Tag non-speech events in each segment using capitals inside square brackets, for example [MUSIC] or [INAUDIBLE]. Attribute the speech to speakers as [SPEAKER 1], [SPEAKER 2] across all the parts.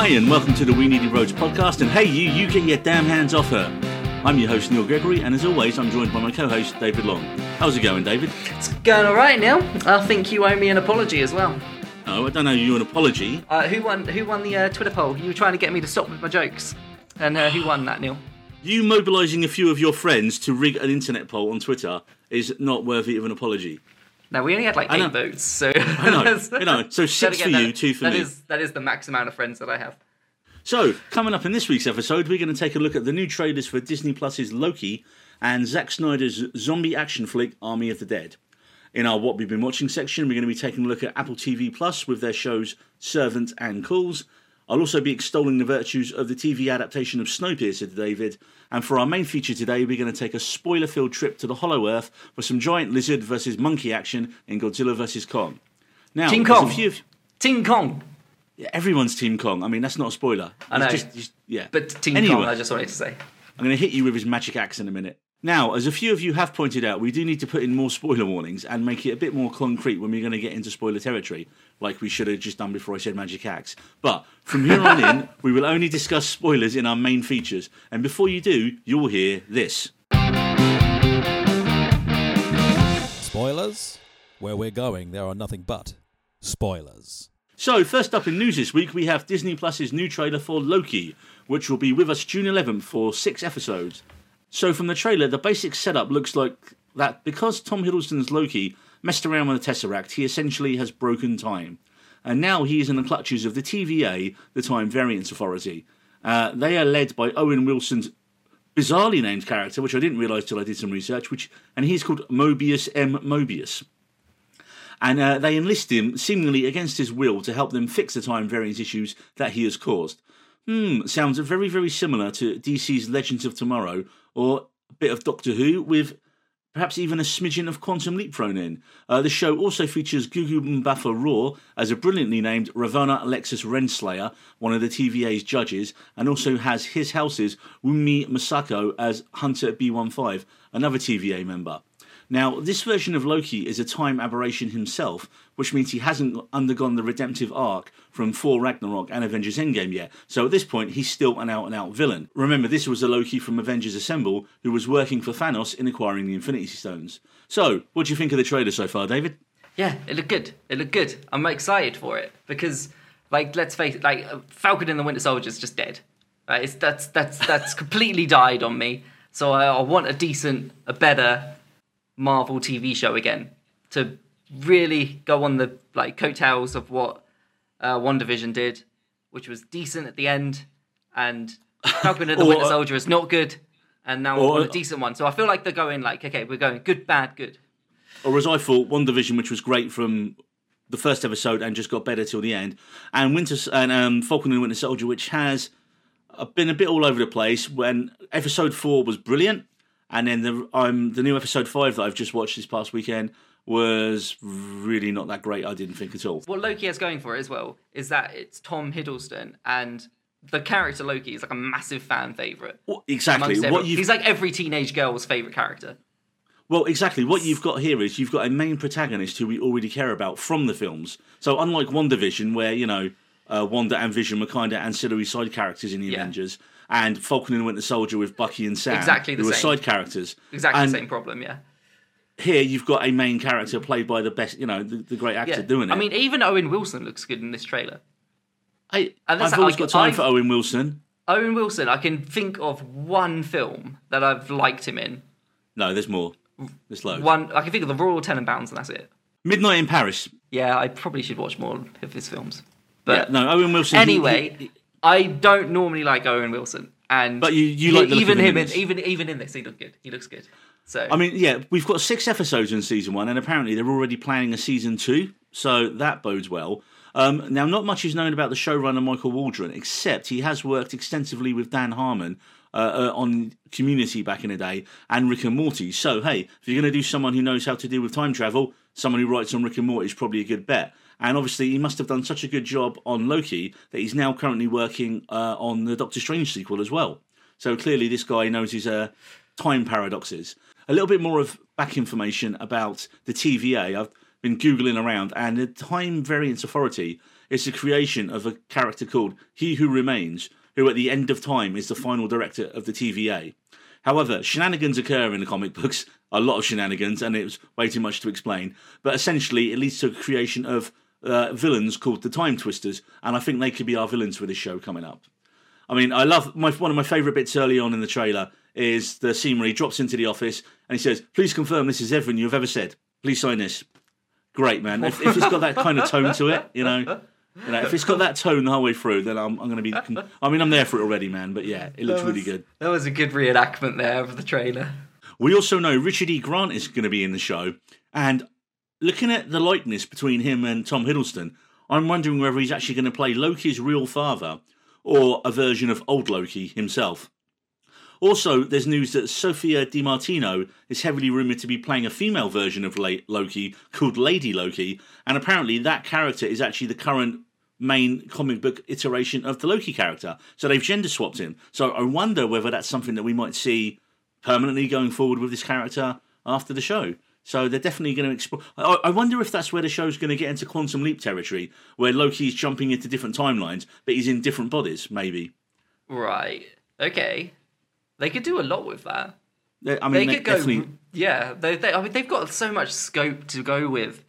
[SPEAKER 1] Hi, and welcome to the We Needed Roads podcast. And hey, you, you get your damn hands off her. I'm your host, Neil Gregory, and as always, I'm joined by my co host, David Llong. How's it going, David?
[SPEAKER 2] It's going all right, Neil. I think you owe me an apology as well.
[SPEAKER 1] Oh, I don't owe you an apology.
[SPEAKER 2] Uh, who won? Who won the uh, Twitter poll? You were trying to get me to stop with my jokes, and uh, who won that, Neil?
[SPEAKER 1] You mobilising a few of your friends to rig an internet poll on Twitter is not worthy of an apology.
[SPEAKER 2] No, we only had like
[SPEAKER 1] I know.
[SPEAKER 2] eight votes, so
[SPEAKER 1] I know, [LAUGHS] I know. So [LAUGHS] six
[SPEAKER 2] Then
[SPEAKER 1] for
[SPEAKER 2] again,
[SPEAKER 1] you,
[SPEAKER 2] that-
[SPEAKER 1] two for
[SPEAKER 2] that
[SPEAKER 1] me.
[SPEAKER 2] is- that is the max amount of friends that I have.
[SPEAKER 1] So, coming up in this week's episode, we're going to take a look at the new trailers for Disney Plus's Loki and Zack Snyder's zombie action flick Army of the Dead. In our What We've Been Watching section, we're going to be taking a look at Apple TV Plus with their shows Servant and Calls. I'll also be extolling the virtues of the TV adaptation of Snowpiercer to David. And for our main feature today, we're going to take a spoiler filled trip to the Hollow Earth for some giant lizard versus monkey action in Godzilla vs. Kong. Now,
[SPEAKER 2] King
[SPEAKER 1] a
[SPEAKER 2] Kong.
[SPEAKER 1] few of-
[SPEAKER 2] Team Kong,
[SPEAKER 1] yeah, everyone's Team Kong. I mean, that's not a spoiler.
[SPEAKER 2] I know.
[SPEAKER 1] Just- just- yeah.
[SPEAKER 2] but Team
[SPEAKER 1] Anyway.
[SPEAKER 2] Kong. I just wanted to say.
[SPEAKER 1] I'm going to hit you with his magic axe in a minute. Now, as a few of you have pointed out, we do need to put in more spoiler warnings and make it a bit more concrete when we're going to get into spoiler territory, like we should have just done before I said magic axe. But from here on in, [LAUGHS] we will only discuss spoilers in our main features. And before you do, you'll hear this.
[SPEAKER 3] Spoilers? Where we're going, there are nothing but spoilers.
[SPEAKER 1] So, first up in news this week, we have Disney Plus's new trailer for Loki, which will be with us June 11th for six episodes. So, from the trailer, the basic setup looks like that because Tom Hiddleston's Loki messed around with the Tesseract, he essentially has broken time. And now he is in the clutches of the TVA, the Time Variance Authority. Uh, they are led by Owen Wilson's bizarrely named character, which I didn't realise till I did some research, which and he's called Mobius M. Mobius and uh, they enlist him seemingly against his will to help them fix the time variance issues that he has caused. Hmm, sounds very, very similar to DC's Legends of Tomorrow, or a bit of Doctor Who, with perhaps even a smidgen of Quantum Leap thrown in. Uh, the show also features Gugu Mbatha Raw as a brilliantly named Ravonna Alexis Renslayer, one of the TVA's judges, and also has his house's Wunmi Mosaku as Hunter B15, another TVA member. Now, this version of Loki is a time aberration himself, which means he hasn't undergone the redemptive arc from Thor Ragnarok and Avengers Endgame yet. So at this point, he's still an out and out villain. Remember, this was the Loki from Avengers Assemble who was working for Thanos in acquiring the Infinity Stones. So, what do you think of the trailer so far, David?
[SPEAKER 2] Yeah, it looked good. It looked good. I'm excited for it because, like, let's face it, like Falcon and the Winter Soldier is just dead. Right? It's that's that's that's [LAUGHS] completely died on me. So I, I want a decent, a better Marvel TV show again to really go on the like coattails of what uh, WandaVision did, which was decent at the end, and Falcon and the [LAUGHS]
[SPEAKER 1] Or,
[SPEAKER 2] Winter Soldier is not good, and now
[SPEAKER 1] or-
[SPEAKER 2] on a decent one. So I feel like they're going like, okay, we're going good, bad, good.
[SPEAKER 1] Or as I thought, WandaVision, which was great from the first episode and just got better till the end, and Winter and um, Falcon and the Winter Soldier, which has uh, been a bit all over the place. When episode four was brilliant, and then the um, the new episode five that I've just watched this past weekend was really not that great. I didn't think at all.
[SPEAKER 2] what Loki has going for it as well is that it's Tom Hiddleston and the character Loki is like a massive fan favorite.
[SPEAKER 1] Well, exactly what
[SPEAKER 2] He's like every teenage girl's favorite character.
[SPEAKER 1] Well, exactly. What you've got here is you've got a main protagonist who we already care about from the films. So unlike WandaVision, where you know uh, Wanda and Vision were kind of ancillary side characters in the
[SPEAKER 2] Yeah.
[SPEAKER 1] Avengers, and Falcon and the Winter Soldier with Bucky and Sam,
[SPEAKER 2] Exactly the
[SPEAKER 1] who were side characters.
[SPEAKER 2] Exactly
[SPEAKER 1] And
[SPEAKER 2] the same problem, yeah.
[SPEAKER 1] Here you've got a main character played by the best, you know, the, the great actor
[SPEAKER 2] Yeah.
[SPEAKER 1] doing it.
[SPEAKER 2] I mean, even Owen Wilson looks good in this trailer.
[SPEAKER 1] I, I've always got time
[SPEAKER 2] I've-
[SPEAKER 1] for Owen Wilson.
[SPEAKER 2] Owen Wilson, I can think of one film that I've liked him in.
[SPEAKER 1] No, there's more. There's loads.
[SPEAKER 2] One, I can think of the Royal Tenenbaums, and that's it.
[SPEAKER 1] Midnight in Paris.
[SPEAKER 2] Yeah, I probably should watch more of his films.
[SPEAKER 1] Yeah,
[SPEAKER 2] But
[SPEAKER 1] no, Owen Wilson. he-
[SPEAKER 2] anyway,
[SPEAKER 1] he-
[SPEAKER 2] I don't normally like Owen Wilson, and
[SPEAKER 1] But you- you like
[SPEAKER 2] even
[SPEAKER 1] him in,
[SPEAKER 2] even even in this, he looks good. He looks good. So
[SPEAKER 1] I mean, yeah, we've got six episodes in season one, and apparently they're already planning a season two, so that bodes well. Um, now, not much is known about the showrunner Michael Waldron, except he has worked extensively with Dan Harmon uh, uh, on Community back in the day and Rick and Morty. So, hey, if you're going to do someone who knows how to deal with time travel, someone who writes on Rick and Morty is probably a good bet. And obviously, he must have done such a good job on Loki that he's now currently working uh, on the Doctor Strange sequel as well. So clearly, this guy knows his uh, time paradoxes. A little bit more of back information about the TVA. I've, been googling around, and the Time Variance Authority is the creation of a character called He Who Remains, who at the end of time is the final director of the TVA. However, shenanigans occur in the comic books, a lot of shenanigans, and it was way too much to explain. But essentially, it leads to a creation of uh, villains called the Time Twisters, and I think they could be our villains for this show coming up. I mean, I love my one of my favourite bits early on in the trailer is the scene where he drops into the office and he says, "Please confirm this is everything you've ever said. Please sign this." Great, man. If, if it's got that kind of tone to it, you know, you know, if it's got that tone the whole way through, then I'm, I'm going to be. I mean, I'm there for it already, man. But yeah, it looks
[SPEAKER 2] That
[SPEAKER 1] really good.
[SPEAKER 2] That was a good reenactment there of the trailer.
[SPEAKER 1] We also know Richard E. Grant is going to be in the show, and looking at the likeness between him and Tom Hiddleston, I'm wondering whether he's actually going to play Loki's real father or a version of old Loki himself. Also, there's news that Sophia DiMartino is heavily rumored to be playing a female version of Loki called Lady Loki, and apparently that character is actually the current main comic book iteration of the Loki character. So they've gender swapped him. So I wonder whether that's something that we might see permanently going forward with this character after the show. So they're definitely going to explore. I, I wonder if that's where the show's going to get into quantum leap territory, where Loki's jumping into different timelines, but he's in different bodies. Maybe.
[SPEAKER 2] Right. Okay. They could do a lot with that.
[SPEAKER 1] They- I mean, they
[SPEAKER 2] could go.
[SPEAKER 1] definitely.
[SPEAKER 2] Yeah. They, they, I mean, they've got so much scope to go with.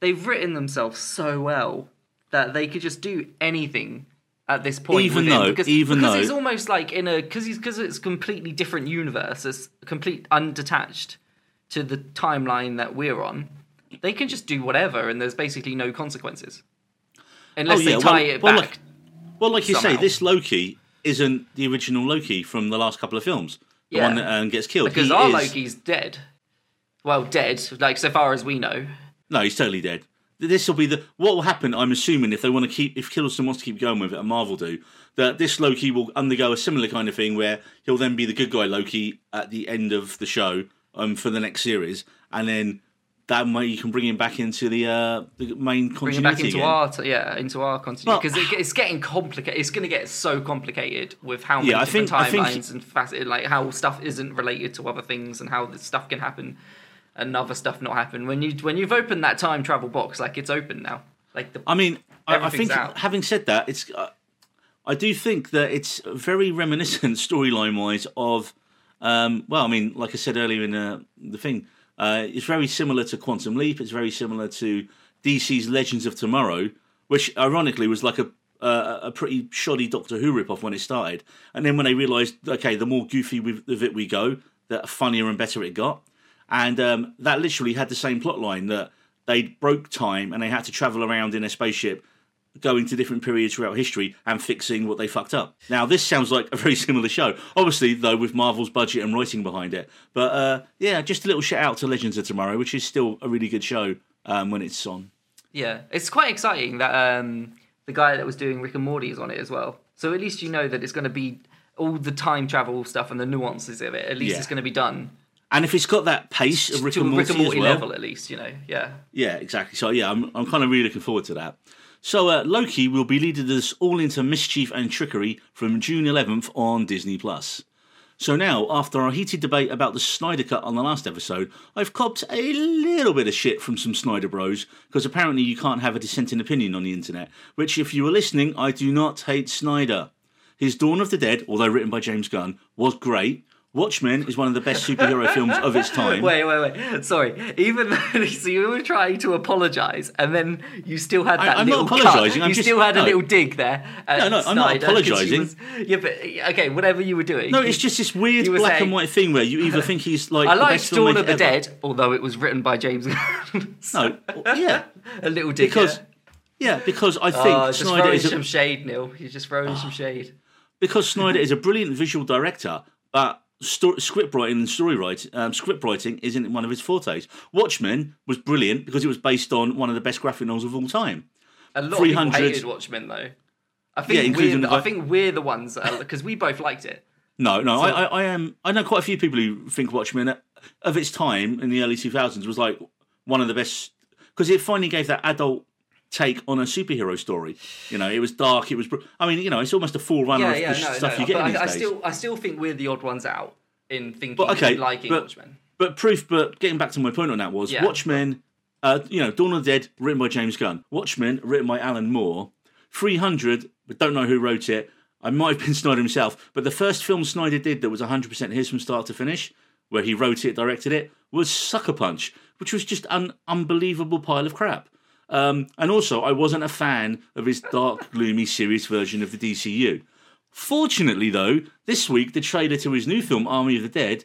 [SPEAKER 2] They've written themselves so well that they could just do anything at this point.
[SPEAKER 1] Even though-
[SPEAKER 2] because,
[SPEAKER 1] even
[SPEAKER 2] because
[SPEAKER 1] though-
[SPEAKER 2] he's almost like in a because he's because it's completely different universe. It's complete undetached to the timeline that we're on. They can just do whatever, and there's basically no consequences unless
[SPEAKER 1] Oh, yeah,
[SPEAKER 2] they tie
[SPEAKER 1] well-
[SPEAKER 2] it
[SPEAKER 1] well,
[SPEAKER 2] back.
[SPEAKER 1] like- Well, like you say, this Loki isn't the original Loki from the last couple of films. The
[SPEAKER 2] Yeah.
[SPEAKER 1] one that um, gets killed.
[SPEAKER 2] because
[SPEAKER 1] He
[SPEAKER 2] our
[SPEAKER 1] is-
[SPEAKER 2] Loki's dead. Well, dead, like so far as we know.
[SPEAKER 1] No, he's totally dead. This will be the what will happen. I'm assuming if they want to keep, if Hiddleston wants to keep going with it, and Marvel do, that this Loki will undergo a similar kind of thing where he'll then be the good guy Loki at the end of the show um, for the next series, and then that way you can bring him back into the uh, the main
[SPEAKER 2] continuity. Bring
[SPEAKER 1] continuity
[SPEAKER 2] back into
[SPEAKER 1] again.
[SPEAKER 2] our t- yeah into our continuity because it, [SIGHS] it's getting complicated. It's going to get so complicated with how many
[SPEAKER 1] Yeah,
[SPEAKER 2] different
[SPEAKER 1] think-
[SPEAKER 2] timelines and facet, like how stuff isn't related to other things and how this stuff can happen and other stuff not happen. When you when you've opened that time travel box, like it's open now. Like the
[SPEAKER 1] I mean, I, I think
[SPEAKER 2] out.
[SPEAKER 1] having said that, it's uh, I do think that it's very reminiscent [LAUGHS] storyline wise of um, well, I mean, like I said earlier in uh, the thing, uh, it's very similar to Quantum Leap. It's very similar to DC's Legends of Tomorrow, which ironically was like a uh, a pretty shoddy Doctor Who ripoff when it started, and then when they realised, okay, the more goofy with, it we go, the funnier and better it got, and um, that literally had the same plot line that they broke time and they had to travel around in a spaceship going to different periods throughout history and fixing what they fucked up. Now, this sounds like a very similar show. Obviously, though, with Marvel's budget and writing behind it. But uh, yeah, just a little shout out to Legends of Tomorrow, which is still a really good show um, when it's on.
[SPEAKER 2] yeah, it's quite exciting that um, the guy that was doing Rick and Morty is on it as well. So at least you know that it's going to be all the time travel stuff and the nuances of it. At least
[SPEAKER 1] Yeah.
[SPEAKER 2] it's going to be done
[SPEAKER 1] And if it's got that pace of Rick
[SPEAKER 2] to
[SPEAKER 1] and Morty,
[SPEAKER 2] Rick and Morty
[SPEAKER 1] as well,
[SPEAKER 2] level, at least you know. Yeah.
[SPEAKER 1] Yeah, exactly. So yeah, I'm I'm kind of really looking forward to that. So uh, Loki will be leading us all into mischief and trickery from June 11th on Disney Plus. So now, after our heated debate about the Snyder Cut on the last episode, I've copped a little bit of shit from some Snyder bros because apparently you can't have a dissenting opinion on the internet. Which, if you were listening, I do not hate Snyder. His Dawn of the Dead, although written by James Gunn, was great. Watchmen is one of the best superhero films of its [LAUGHS] time.
[SPEAKER 2] Wait, wait, wait. Sorry. Even [LAUGHS] though, so you were trying to apologise, and then you still had
[SPEAKER 1] I-
[SPEAKER 2] that
[SPEAKER 1] I'm not apologising,
[SPEAKER 2] You
[SPEAKER 1] just-
[SPEAKER 2] still had a little dig there.
[SPEAKER 1] No, no, I'm not
[SPEAKER 2] Snyder, 'cause you
[SPEAKER 1] apologising.
[SPEAKER 2] was- Yeah, but okay, whatever you were doing.
[SPEAKER 1] No, it's just this weird black
[SPEAKER 2] saying-
[SPEAKER 1] and white thing where you either think he's like
[SPEAKER 2] I
[SPEAKER 1] like
[SPEAKER 2] Dawn of the
[SPEAKER 1] ever.
[SPEAKER 2] Dead, although it was written by James Gunn. [LAUGHS]
[SPEAKER 1] No, yeah,
[SPEAKER 2] a little dig.
[SPEAKER 1] because
[SPEAKER 2] there.
[SPEAKER 1] yeah, because I think
[SPEAKER 2] Oh,
[SPEAKER 1] Snyder
[SPEAKER 2] throwing
[SPEAKER 1] is
[SPEAKER 2] some
[SPEAKER 1] a,
[SPEAKER 2] shade, Neil. You're just throwing some ah. shade.
[SPEAKER 1] because Snyder is a brilliant visual director, but sto- script writing and story writing, um, script writing isn't one of his fortes. Watchmen was brilliant because it was based on one of the best graphic novels of all time.
[SPEAKER 2] A lot of
[SPEAKER 1] 300
[SPEAKER 2] people hated Watchmen, though. I
[SPEAKER 1] Yeah,
[SPEAKER 2] think
[SPEAKER 1] including
[SPEAKER 2] we're,
[SPEAKER 1] the
[SPEAKER 2] the, I think we're the ones because we both liked it.
[SPEAKER 1] No, no, I, I, I am. I know quite a few people who think Watchmen uh, of its time in the early 2000s was like one of the best because it finally gave that adult take on a superhero story. You know, it was dark. It was. br- I mean, you know, it's almost a forerunner
[SPEAKER 2] Yeah,
[SPEAKER 1] of
[SPEAKER 2] yeah,
[SPEAKER 1] the
[SPEAKER 2] no,
[SPEAKER 1] stuff
[SPEAKER 2] no.
[SPEAKER 1] you get
[SPEAKER 2] I, I still, I still think we're the odd ones out in thinking,
[SPEAKER 1] But, okay,
[SPEAKER 2] liking
[SPEAKER 1] but-
[SPEAKER 2] Watchmen.
[SPEAKER 1] But proof. But getting back to my point on that was
[SPEAKER 2] Yeah.
[SPEAKER 1] Watchmen Uh, you know, Dawn of the Dead, written by James Gunn. Watchmen, written by Alan Moore. 300, but don't know who wrote it. I might have been [LAUGHS] Snyder himself, but the first film Snyder did that was 100% his from start to finish, where he wrote it, directed it, was Sucker Punch, which was just an unbelievable pile of crap. Um, and also, I wasn't a fan of his dark, gloomy, serious version of the DCU. Fortunately, though, this week the trailer to his new film, Army of the Dead,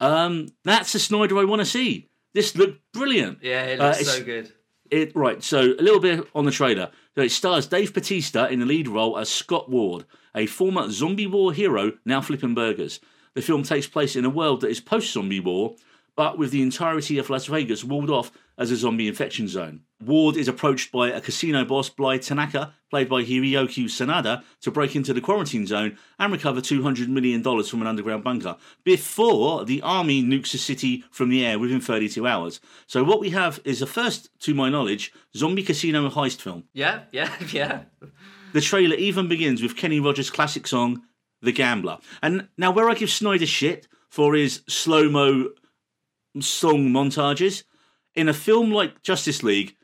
[SPEAKER 1] um, that's the Snyder I want to see. This looked brilliant.
[SPEAKER 2] Yeah, it
[SPEAKER 1] Uh,
[SPEAKER 2] looks
[SPEAKER 1] it's-
[SPEAKER 2] so good.
[SPEAKER 1] It right. So a little bit on the trailer. So it stars Dave Bautista in the lead role as Scott Ward, a former zombie war hero now flipping burgers. The film takes place in a world that is post-zombie war, but with the entirety of Las Vegas walled off as a zombie infection zone. Ward is approached by a casino boss, Bly Tanaka, played by Hiroyuki Sanada, to break into the quarantine zone and recover $200 million from an underground bunker before the army nukes the city from the air within 32 hours. So, what we have is the first, to my knowledge, zombie casino heist film.
[SPEAKER 2] Yeah, yeah, [LAUGHS] yeah.
[SPEAKER 1] The trailer even begins with Kenny Rogers' classic song, The Gambler. And now, where I give Snyder shit for his slow mo song montages, in a film like Justice League,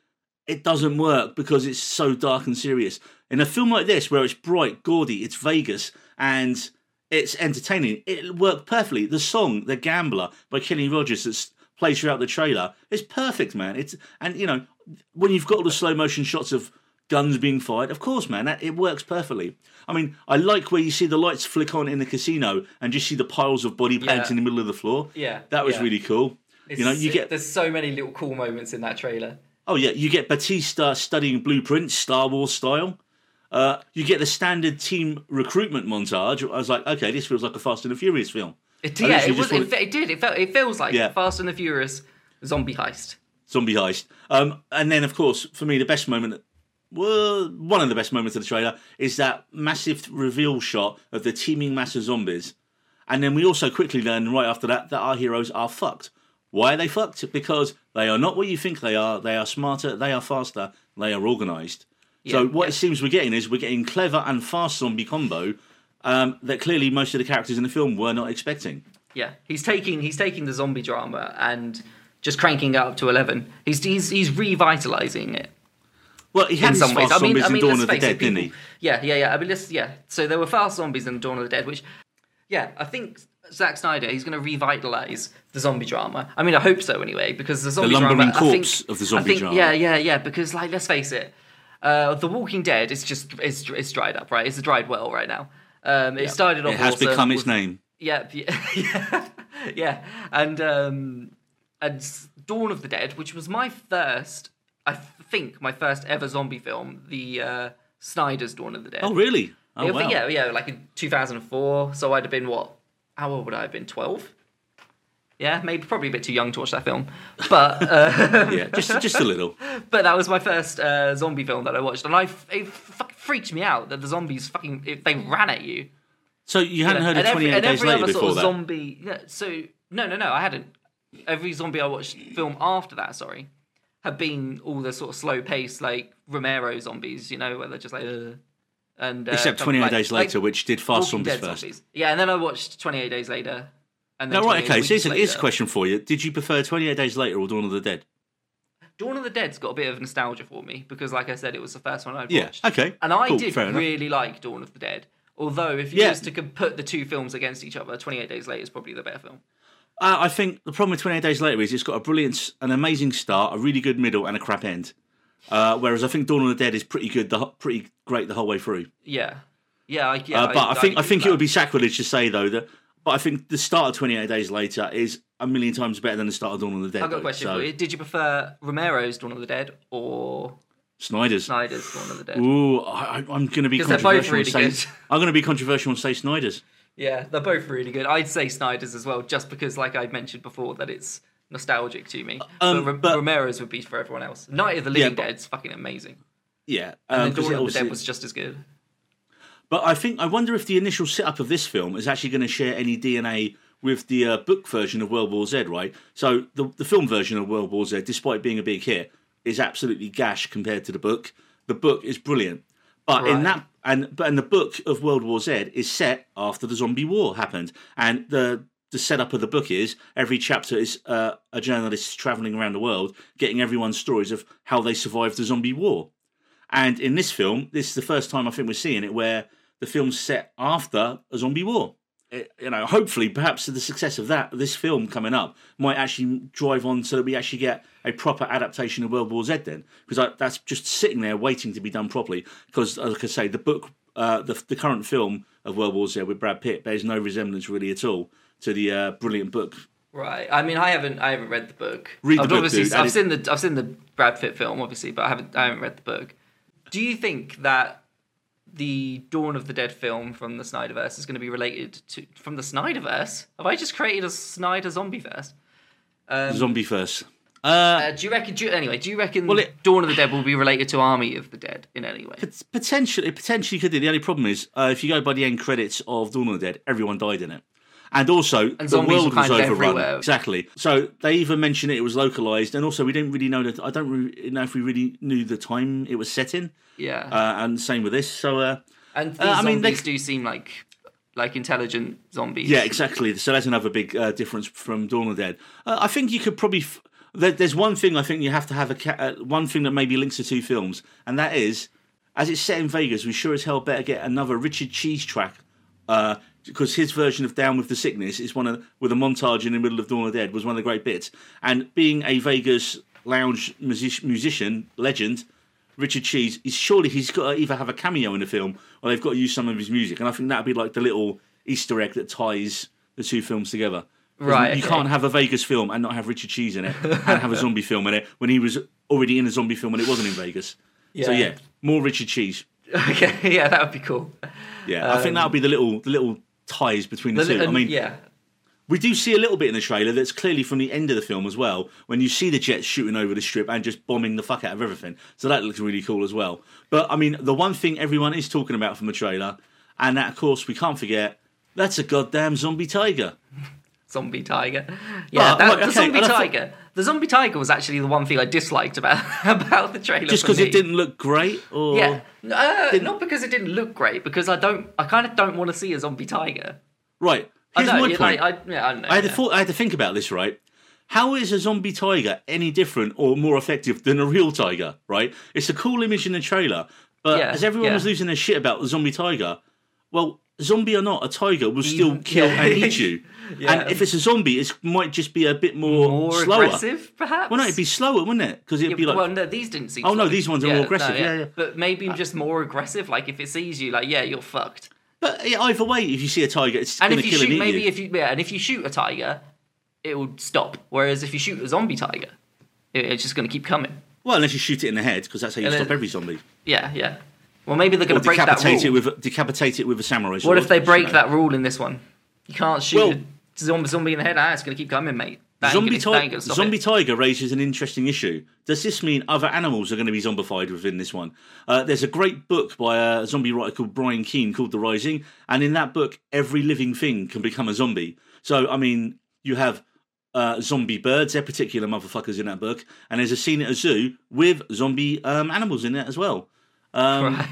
[SPEAKER 1] it doesn't work because it's so dark and serious. In a film like this, where it's bright, gaudy, it's Vegas, and it's entertaining, it worked perfectly. The song, The Gambler, by Kenny Rogers, that's plays throughout the trailer, is perfect, man. It's and you know when you've got all the slow motion shots of guns being fired, of course, man, that, it works perfectly. I mean, I like where you see the lights flick on in the casino and just see the piles of body pads
[SPEAKER 2] Yeah.
[SPEAKER 1] in the middle of the floor.
[SPEAKER 2] Yeah,
[SPEAKER 1] that was
[SPEAKER 2] yeah.
[SPEAKER 1] really cool. you know, you get
[SPEAKER 2] there's so many little cool moments in that trailer.
[SPEAKER 1] Oh yeah, you get Bautista studying blueprints, Star Wars style. Uh, you get the standard team recruitment montage. I was like, okay, this feels like a Fast and the Furious film.
[SPEAKER 2] It, yeah, it was. It, it did. It felt. It feels like
[SPEAKER 1] Yeah.
[SPEAKER 2] Fast and the Furious zombie heist.
[SPEAKER 1] Zombie heist. Um, and then, of course, for me, the best moment, well, one of the best moments of the trailer is that massive reveal shot of the teeming mass of zombies. And then we also quickly learn right after that that our heroes are fucked. Why are they fucked? Because they are not what you think they are. They are smarter, they are faster, they are organised. so what
[SPEAKER 2] yeah.
[SPEAKER 1] it seems we're getting is we're getting clever and fast zombie combo um, that clearly most of the characters in the film were not expecting.
[SPEAKER 2] Yeah, he's taking he's taking the zombie drama and just cranking it up to eleven. He's he's he's revitalizing it
[SPEAKER 1] Well, he had
[SPEAKER 2] in some ways.
[SPEAKER 1] fast
[SPEAKER 2] I mean,
[SPEAKER 1] zombies
[SPEAKER 2] I mean,
[SPEAKER 1] in Dawn of the Dead,
[SPEAKER 2] it, people,
[SPEAKER 1] didn't he?
[SPEAKER 2] Yeah, yeah, yeah. I mean, yeah. So there were fast zombies in Dawn of the Dead, which yeah, I think Zack Snyder he's going to revitalize the zombie drama. I mean, I hope so anyway, because the zombie
[SPEAKER 1] lumbering
[SPEAKER 2] drama. I think,
[SPEAKER 1] corpse of the
[SPEAKER 2] I
[SPEAKER 1] zombie
[SPEAKER 2] think,
[SPEAKER 1] drama.
[SPEAKER 2] Yeah, yeah, yeah. Because like, let's face it, uh, The Walking Dead is just it's it's dried up, right? It's a dried well right now. Um, it started off.
[SPEAKER 1] It has
[SPEAKER 2] awesome
[SPEAKER 1] become its
[SPEAKER 2] with-
[SPEAKER 1] name.
[SPEAKER 2] yeah, yeah, [LAUGHS] yeah, yeah. And um, and Dawn of the Dead, which was my first, I think my first ever zombie film, the uh, Snyder's Dawn of the Dead.
[SPEAKER 1] Oh, really? Oh, wow.
[SPEAKER 2] think, yeah, yeah, like in 2004. So I'd have been what? How old would I have been? 12. Yeah, maybe probably a bit too young to watch that film, but uh,
[SPEAKER 1] yeah, just just a little. [LAUGHS]
[SPEAKER 2] but that was my first uh, zombie film that I watched, and I it fucking freaked me out that the zombies fucking it, they ran at you.
[SPEAKER 1] So you hadn't heard of
[SPEAKER 2] and every,
[SPEAKER 1] 28
[SPEAKER 2] and
[SPEAKER 1] Days
[SPEAKER 2] every
[SPEAKER 1] Later
[SPEAKER 2] other
[SPEAKER 1] before
[SPEAKER 2] sort of
[SPEAKER 1] that?
[SPEAKER 2] zombie. Yeah, so no, no, no, I hadn't. Every zombie I watched film after that, sorry, had been all the sort of slow pace like Romero zombies, you know, where they're just like. Uh, and uh,
[SPEAKER 1] Except 28
[SPEAKER 2] like-
[SPEAKER 1] Days
[SPEAKER 2] like
[SPEAKER 1] Later, which did Fast Zombies first.
[SPEAKER 2] zombies. Yeah, and then I watched Twenty Eight Days Later. And then
[SPEAKER 1] No, right, okay. So here's a, here's a
[SPEAKER 2] Later.
[SPEAKER 1] question for you. Did you prefer 28 Days Later or Dawn of the Dead?
[SPEAKER 2] Dawn of the Dead's got a bit of nostalgia for me because, like I said, it was the first one I'd
[SPEAKER 1] Yeah,
[SPEAKER 2] watched.
[SPEAKER 1] okay,
[SPEAKER 2] And I
[SPEAKER 1] cool,
[SPEAKER 2] did
[SPEAKER 1] fair enough.
[SPEAKER 2] really like Dawn of the Dead. Although, if you
[SPEAKER 1] Yeah.
[SPEAKER 2] was to put the two films against each other, 28 Days Later is probably the better film.
[SPEAKER 1] Uh, I think the problem with 28 Days Later is it's got a brilliant, an amazing start, a really good middle, and a crap end. Uh, whereas I think Dawn of the Dead is pretty good, the, pretty great the whole way through.
[SPEAKER 2] Yeah, yeah, I, yeah.
[SPEAKER 1] uh, but I, think I
[SPEAKER 2] agree
[SPEAKER 1] think
[SPEAKER 2] with
[SPEAKER 1] it would be sacrilege to say though that. But I think the start of 28 Days Later is a million times better than the start of Dawn of the Dead.
[SPEAKER 2] I've got a question
[SPEAKER 1] So,
[SPEAKER 2] for you. Did you prefer Romero's Dawn of the Dead or
[SPEAKER 1] Snyder's.
[SPEAKER 2] Snyder's Dawn of the Dead?
[SPEAKER 1] Ooh, I, I- I'm going to be controversial.
[SPEAKER 2] really
[SPEAKER 1] say,
[SPEAKER 2] good.
[SPEAKER 1] I'm going to be controversial and say Snyder's.
[SPEAKER 2] Yeah, they're both really good. I'd say Snyder's as well, just because, like I mentioned before, that it's nostalgic to me.
[SPEAKER 1] Um,
[SPEAKER 2] but,
[SPEAKER 1] but-
[SPEAKER 2] Romero's would be for everyone else. Night of the
[SPEAKER 1] Yeah,
[SPEAKER 2] Living
[SPEAKER 1] but-
[SPEAKER 2] Dead's fucking amazing.
[SPEAKER 1] Yeah,
[SPEAKER 2] And
[SPEAKER 1] um, 'cause
[SPEAKER 2] Dawn of the Dead was just as good.
[SPEAKER 1] But I think I wonder if the initial setup of this film is actually going to share any DNA with the uh, book version of World War Z, right? So the the film version of World War Z, despite being a big hit, is absolutely gash compared to the book. The book is brilliant, but in that and but in the book of World War Z is set after the zombie war happened, and the the setup of the book is every chapter is uh, a journalist traveling around the world, getting everyone's stories of how they survived the zombie war. And in this film, this is the first time I think we're seeing it where the film's set after a zombie war. It- you know, hopefully, perhaps the success of that, this film coming up, might actually drive on so that we actually get a proper adaptation of World War Z. Then, because that's just sitting there waiting to be done properly. Because, like I say, the book, uh, the the current film of World War Z with Brad Pitt bears no resemblance really at all to the uh, brilliant book.
[SPEAKER 2] Right. I mean, I haven't. I haven't read the book.
[SPEAKER 1] Read the
[SPEAKER 2] I've
[SPEAKER 1] book,
[SPEAKER 2] obviously,
[SPEAKER 1] dude,
[SPEAKER 2] I've seen the. I've seen the Brad Pitt film, obviously, but I haven't. I haven't read the book. Do you think that the Dawn of the Dead film from the Snyderverse is going to be related to from the Snyderverse? Have I just created a Snyder zombieverse? Um,
[SPEAKER 1] Zombie first. Uh,
[SPEAKER 2] uh, do you reckon? Do you, anyway, do you reckon
[SPEAKER 1] Well, it-
[SPEAKER 2] Dawn of the Dead will be related to Army of the Dead in any way?
[SPEAKER 1] pot- potentially, it potentially could do. The only problem is, uh, if you go by the end credits of Dawn of the Dead, everyone died in it. And also, the world was overrun.
[SPEAKER 2] everywhere.
[SPEAKER 1] Exactly. So they even mentioned it, it was localized, and also we didn't really know that. I don't really know if we really knew the time it was set in.
[SPEAKER 2] Yeah.
[SPEAKER 1] Uh, and same with this. So uh,
[SPEAKER 2] and these
[SPEAKER 1] uh, I mean, they-
[SPEAKER 2] do seem like like intelligent zombies.
[SPEAKER 1] Yeah, exactly. So that's another big uh, difference from Dawn of the Dead. Uh, I think you could probably. F- there, there's one thing I think you have to have a ca- uh, one thing that maybe links the two films, and that is, as it's set in Vegas, we sure as hell better get another Richard Cheese track. Because his version of Down with the Sickness is one of with a montage in the middle of Dawn of the Dead was one of the great bits. And being a Vegas lounge music- musician legend, Richard Cheese is surely he's got to either have a cameo in the film or they've got to use some of his music. And I think that'd be like the little Easter egg that ties the two films together.
[SPEAKER 2] Right,
[SPEAKER 1] You
[SPEAKER 2] okay.
[SPEAKER 1] can't have a Vegas film and not have Richard Cheese in it and have a zombie [LAUGHS] film in it when he was already in a zombie film and it wasn't in Vegas. Yeah. So
[SPEAKER 2] Yeah.
[SPEAKER 1] yeah, more Richard Cheese. [LAUGHS]
[SPEAKER 2] Okay. Yeah, that would be cool.
[SPEAKER 1] Yeah, I think that would be the little the little ties between the,
[SPEAKER 2] The-
[SPEAKER 1] two. I mean,
[SPEAKER 2] yeah.
[SPEAKER 1] we do see a little bit in the trailer that's clearly from the end of the film as well, when you see the jets shooting over the strip and just bombing the fuck out of everything. So that looks really cool as well. But I mean, the one thing everyone is talking about from the trailer, and that of course we can't forget, that's a goddamn zombie tiger.
[SPEAKER 2] Zombie tiger. Yeah,
[SPEAKER 1] Oh,
[SPEAKER 2] that,
[SPEAKER 1] look,
[SPEAKER 2] the zombie
[SPEAKER 1] and I thought-
[SPEAKER 2] tiger. The zombie tiger was actually the one thing I disliked about [LAUGHS] about the trailer.
[SPEAKER 1] Just because it didn't look great, or
[SPEAKER 2] Yeah, uh, not because it didn't look great. Because I don't. I kind of don't want to see a zombie tiger.
[SPEAKER 1] right.
[SPEAKER 2] I
[SPEAKER 1] Here's
[SPEAKER 2] know.
[SPEAKER 1] my point.
[SPEAKER 2] like, I, yeah, I know.
[SPEAKER 1] I had,
[SPEAKER 2] yeah.
[SPEAKER 1] thought, I had to think about this, right? How is a zombie tiger any different or more effective than a real tiger, right? It's a cool image in the trailer, but
[SPEAKER 2] Yeah,
[SPEAKER 1] as everyone
[SPEAKER 2] yeah.
[SPEAKER 1] was losing their shit about the zombie tiger, well, zombie or not, a tiger will still [LAUGHS] kill
[SPEAKER 2] yeah.
[SPEAKER 1] and eat you. [LAUGHS]
[SPEAKER 2] Yeah.
[SPEAKER 1] And if um, it's a zombie, it might just be a bit more,
[SPEAKER 2] more
[SPEAKER 1] slower.
[SPEAKER 2] aggressive, perhaps.
[SPEAKER 1] Well, no, it'd be slower, wouldn't it? Because it'd
[SPEAKER 2] Yeah,
[SPEAKER 1] be like,
[SPEAKER 2] well, no, these didn't seem.
[SPEAKER 1] Oh, no, these ones are more aggressive, yeah, yeah.
[SPEAKER 2] But maybe just more aggressive. Like if it sees you, like yeah, you're fucked.
[SPEAKER 1] but yeah, either way, if you see a tiger, it's
[SPEAKER 2] And if you
[SPEAKER 1] kill
[SPEAKER 2] shoot, maybe
[SPEAKER 1] you.
[SPEAKER 2] if you yeah, and if you shoot a tiger, it will stop. Whereas if you shoot a zombie tiger, it, it's just going to keep coming.
[SPEAKER 1] Well, unless you shoot it in the head, because that's how you
[SPEAKER 2] And
[SPEAKER 1] stop
[SPEAKER 2] then-
[SPEAKER 1] every zombie.
[SPEAKER 2] Yeah, yeah. Well, maybe they're going to break that
[SPEAKER 1] decapitate
[SPEAKER 2] rule.
[SPEAKER 1] it with decapitate it with a samurai sword.
[SPEAKER 2] what if they
[SPEAKER 1] you
[SPEAKER 2] break
[SPEAKER 1] know.
[SPEAKER 2] that rule in this one? You can't shoot
[SPEAKER 1] Well-
[SPEAKER 2] zombie, zombie in the head. Ah, it's going to keep coming, mate. That
[SPEAKER 1] Zombie,
[SPEAKER 2] gonna, that
[SPEAKER 1] ti- zombie tiger raises an interesting issue. Does this mean other animals are going to be zombified within this one? Uh, there's a great book by a zombie writer called Brian Keene called The Rising, and in that book, every living thing can become a zombie. So, I mean, you have uh, zombie birds, they're particular motherfuckers in that book, and there's a scene at a zoo with zombie um, animals in it as well. Um,
[SPEAKER 2] Right.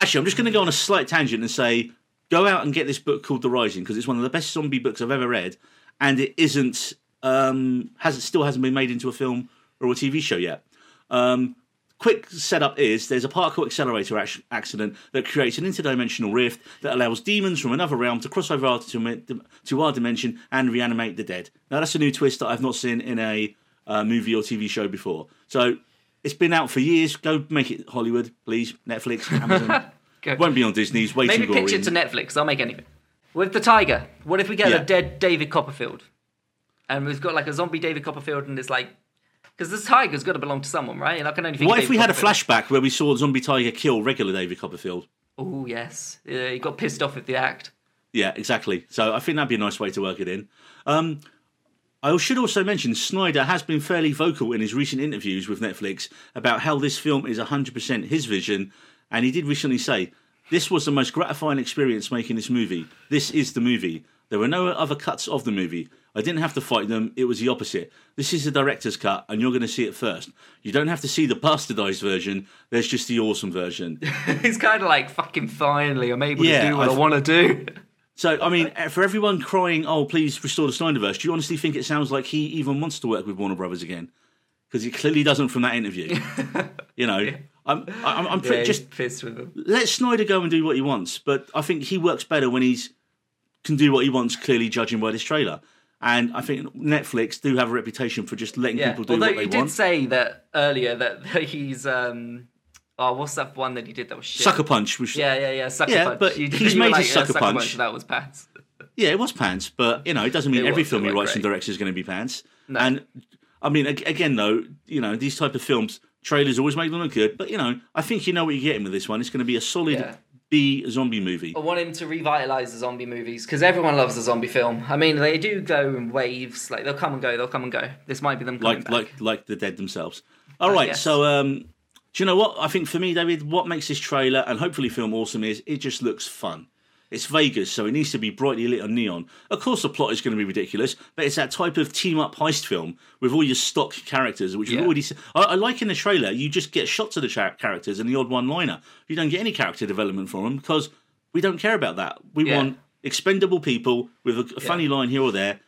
[SPEAKER 1] Actually, I'm just going to go on a slight tangent and say, go out and get this book called The Rising because it's one of the best zombie books I've ever read, and it isn't um, has still hasn't been made into a film or a TV show yet. Um, quick setup is there's a particle accelerator ac- accident that creates an interdimensional rift that allows demons from another realm to cross over to, to our dimension and reanimate the dead. Now that's a new twist that I've not seen in a uh, movie or TV show before. So it's been out for years. Go make it Hollywood, please. Netflix, Amazon. [LAUGHS]
[SPEAKER 2] Go.
[SPEAKER 1] Won't be on Disney's. Way
[SPEAKER 2] Maybe
[SPEAKER 1] too gory.
[SPEAKER 2] pitch it to Netflix. They'll make anything. With the tiger, what if we get
[SPEAKER 1] Yeah.
[SPEAKER 2] a dead David Copperfield, and we've got like a zombie David Copperfield, and it's like, because this tiger's got to belong to someone, right? And I can only think.
[SPEAKER 1] what if we had a flashback where we saw Zombie Tiger kill regular David Copperfield?
[SPEAKER 2] Oh yes, yeah, he got pissed off with the act.
[SPEAKER 1] Yeah, exactly. So I think that'd be a nice way to work it in. Um, I should also mention Snyder has been fairly vocal in his recent interviews with Netflix about how this film is 100% his vision, and he did recently say, This was the most gratifying experience making this movie. This is the movie. There were no other cuts of the movie. I didn't have to fight them, it was the opposite. This is the director's cut, and you're going to see it first. You don't have to see the bastardized version, there's just the awesome version. [LAUGHS]
[SPEAKER 2] it's kind of like fucking finally, I'm able
[SPEAKER 1] Yeah,
[SPEAKER 2] to do what i
[SPEAKER 1] I've-
[SPEAKER 2] want to do.
[SPEAKER 1] So, I mean, for everyone crying, "Oh, please restore the Snyderverse," do you honestly think it sounds like he even wants to work with Warner Brothers again? Because he clearly doesn't from that interview. [LAUGHS] you know, I'm, I'm, I'm pretty,
[SPEAKER 2] Yeah,
[SPEAKER 1] just
[SPEAKER 2] pissed with him.
[SPEAKER 1] let Snyder go and do what he wants. But I think he works better when he's can do what he wants. Clearly, judging by this trailer, and I think Netflix do have a reputation for just letting
[SPEAKER 2] Yeah.
[SPEAKER 1] people do
[SPEAKER 2] Although
[SPEAKER 1] what they want.
[SPEAKER 2] Although you did say that earlier that [LAUGHS] he's um oh what's that one that he did that was shit.
[SPEAKER 1] Sucker Punch, which
[SPEAKER 2] Yeah, yeah, yeah. Sucker
[SPEAKER 1] Yeah,
[SPEAKER 2] Punch.
[SPEAKER 1] but
[SPEAKER 2] You-
[SPEAKER 1] he's
[SPEAKER 2] you
[SPEAKER 1] made a
[SPEAKER 2] like, yeah,
[SPEAKER 1] Sucker Punch.
[SPEAKER 2] That was pants. [LAUGHS]
[SPEAKER 1] Yeah, it was pants, but you know, it doesn't [LAUGHS] mean
[SPEAKER 2] It
[SPEAKER 1] every
[SPEAKER 2] was,
[SPEAKER 1] film he writes and directs is going to be pants.
[SPEAKER 2] No.
[SPEAKER 1] And I mean, again, though, you know, these type of films, trailers always make them look good, but you know, I think you know what you're getting with this one. It's going to be a solid
[SPEAKER 2] Yeah.
[SPEAKER 1] B zombie movie.
[SPEAKER 2] I want him to revitalize the zombie movies because everyone loves the zombie film. I mean, they do go in waves. Like they'll come and go. They'll come and go. This might be them coming
[SPEAKER 1] like
[SPEAKER 2] back.
[SPEAKER 1] like like the dead themselves. All right,
[SPEAKER 2] yes.
[SPEAKER 1] so um, do you know what I think for me, David? What makes this trailer and hopefully film awesome is it just looks fun. It's Vegas, so it needs to be brightly lit on neon. Of course, the plot is going to be ridiculous, but it's that type of team up heist film with all your stock characters, which we've already. se- I, I like in the trailer. You just get shots of the cha- characters and the odd one liner. You don't get any character development from them because we don't care about that. We
[SPEAKER 2] Yeah.
[SPEAKER 1] want expendable people with a, a funny line here or there.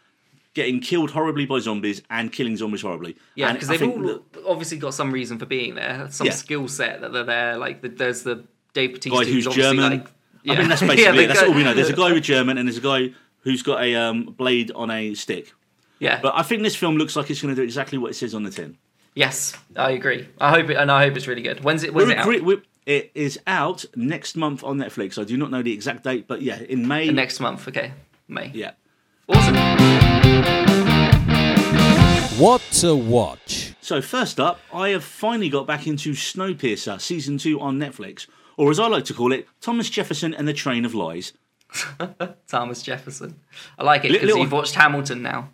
[SPEAKER 1] Getting killed horribly by zombies and killing zombies horribly.
[SPEAKER 2] Yeah, because they've all
[SPEAKER 1] that-
[SPEAKER 2] obviously got some reason for being there, some
[SPEAKER 1] Yeah.
[SPEAKER 2] skill set that they're there. Like the, there's the Dave Bautista
[SPEAKER 1] who's
[SPEAKER 2] obviously,
[SPEAKER 1] German.
[SPEAKER 2] Like,
[SPEAKER 1] I
[SPEAKER 2] yeah.
[SPEAKER 1] mean, that's [LAUGHS] basically
[SPEAKER 2] the
[SPEAKER 1] it. That's
[SPEAKER 2] guy-
[SPEAKER 1] all we know. There's a guy with German, and there's a guy who's got a um, blade on a stick.
[SPEAKER 2] Yeah,
[SPEAKER 1] But I think this film looks like it's going to do exactly what it says on the tin.
[SPEAKER 2] yes, I agree. I hope it, and I hope it's really good. When's it? When's it out?
[SPEAKER 1] agree- we're- it is out next month on Netflix. I do not know the exact date, but yeah, in May.
[SPEAKER 2] Next month. Okay, May.
[SPEAKER 1] yeah.
[SPEAKER 2] Awesome.
[SPEAKER 3] What to watch?
[SPEAKER 1] So first up, I have finally got back into Snowpiercer season two on Netflix, or as I like to call it, Thomas Jefferson and the Train of Lies. [LAUGHS]
[SPEAKER 2] Thomas Jefferson. I like it because you've watched Hamilton now.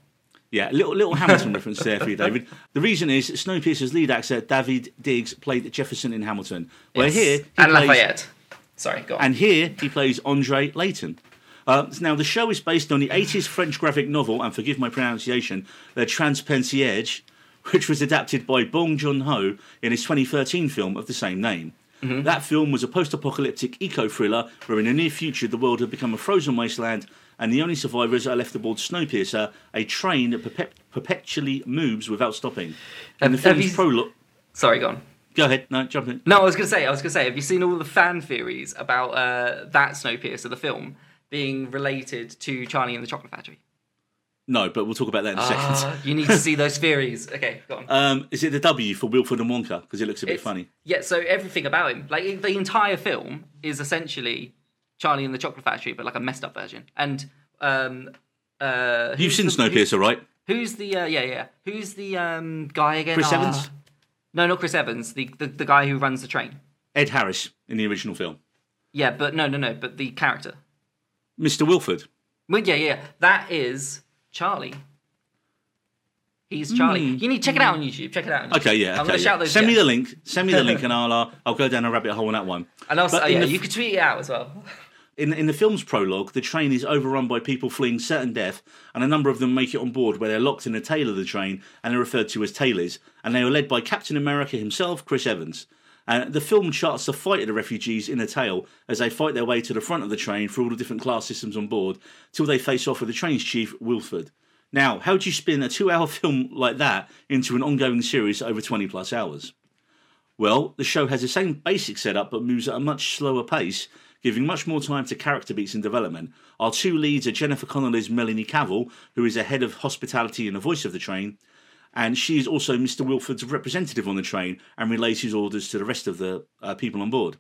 [SPEAKER 1] Yeah, little little Hamilton [LAUGHS] reference there for you, David. The reason is Snowpiercer's lead actor David Diggs played Jefferson in Hamilton, where
[SPEAKER 2] Yes.
[SPEAKER 1] here he
[SPEAKER 2] and
[SPEAKER 1] plays,
[SPEAKER 2] Lafayette. Sorry, go on.
[SPEAKER 1] and here he plays Andre Layton. Uh, now the show is based on the 80s French graphic novel, and forgive my pronunciation, The Transperceneige, which was adapted by Bong Joon-ho in his 2013 film of the same name.
[SPEAKER 2] Mm-hmm.
[SPEAKER 1] That film was a post-apocalyptic eco-thriller where in the near future the world had become a frozen wasteland and the only survivors are left aboard Snowpiercer, a train that perpet- perpetually moves without stopping. And the
[SPEAKER 2] Have- have
[SPEAKER 1] film's
[SPEAKER 2] you-
[SPEAKER 1] prologue...
[SPEAKER 2] Sorry, go on.
[SPEAKER 1] Go ahead, no, jump in.
[SPEAKER 2] No, I was gonna say, I was gonna say, have you seen all the fan theories about uh, that Snowpiercer, the film, being related to Charlie and the Chocolate Factory?
[SPEAKER 1] No, but we'll talk about that in a second.
[SPEAKER 2] Ah, you need to see those theories. Okay, go on.
[SPEAKER 1] Um, is it the W for Wilford and Wonka? Because it looks a bit
[SPEAKER 2] It's-
[SPEAKER 1] funny.
[SPEAKER 2] Yeah, so everything about him, like the entire film, is essentially Charlie and the Chocolate Factory, but like a messed up version. And um, uh,
[SPEAKER 1] You've seen
[SPEAKER 2] the-
[SPEAKER 1] Snowpiercer, right?
[SPEAKER 2] Who's the uh, yeah yeah? Who's the um, guy again?
[SPEAKER 1] Chris
[SPEAKER 2] Ah.
[SPEAKER 1] Evans?
[SPEAKER 2] No, not Chris Evans. The, the the guy who runs the train.
[SPEAKER 1] Ed Harris in the original film.
[SPEAKER 2] Yeah, but no no no. But the character.
[SPEAKER 1] Mr. Wilford.
[SPEAKER 2] Well, yeah yeah. That is Charlie. He's Charlie. You need to check it out on YouTube. Check it out. On YouTube.
[SPEAKER 1] Hmm. Okay, yeah.
[SPEAKER 2] I'm
[SPEAKER 1] okay,
[SPEAKER 2] gonna
[SPEAKER 1] yeah.
[SPEAKER 2] shout those.
[SPEAKER 1] Send me the link. Send me the link, [LAUGHS] and I'll uh, I'll go down a rabbit hole on that one.
[SPEAKER 2] And also, oh,
[SPEAKER 1] in
[SPEAKER 2] yeah,
[SPEAKER 1] the
[SPEAKER 2] you could tweet it out as well. [LAUGHS]
[SPEAKER 1] In in the film's prologue, the train is overrun by people fleeing certain death, and a number of them make it on board, where they're locked in the tail of the train and are referred to as tailors. And they are led by Captain America himself, Chris Evans. Uh, the film charts the fight of the refugees in a tale as they fight their way to the front of the train through all the different class systems on board, till they face off with the train's chief, Wilford. Now, how do you spin a two-hour [LAUGHS] film like that into an ongoing series over twenty plus hours? Well, the show has the same basic setup but moves at a much slower pace, giving much more time to character beats and development. Our two leads are Jennifer Connelly's Melanie Cavill, who is the head of hospitality and the voice of the train, and she is also Mr. Wilford's representative on the train and relays his orders to the rest of the uh, people on board.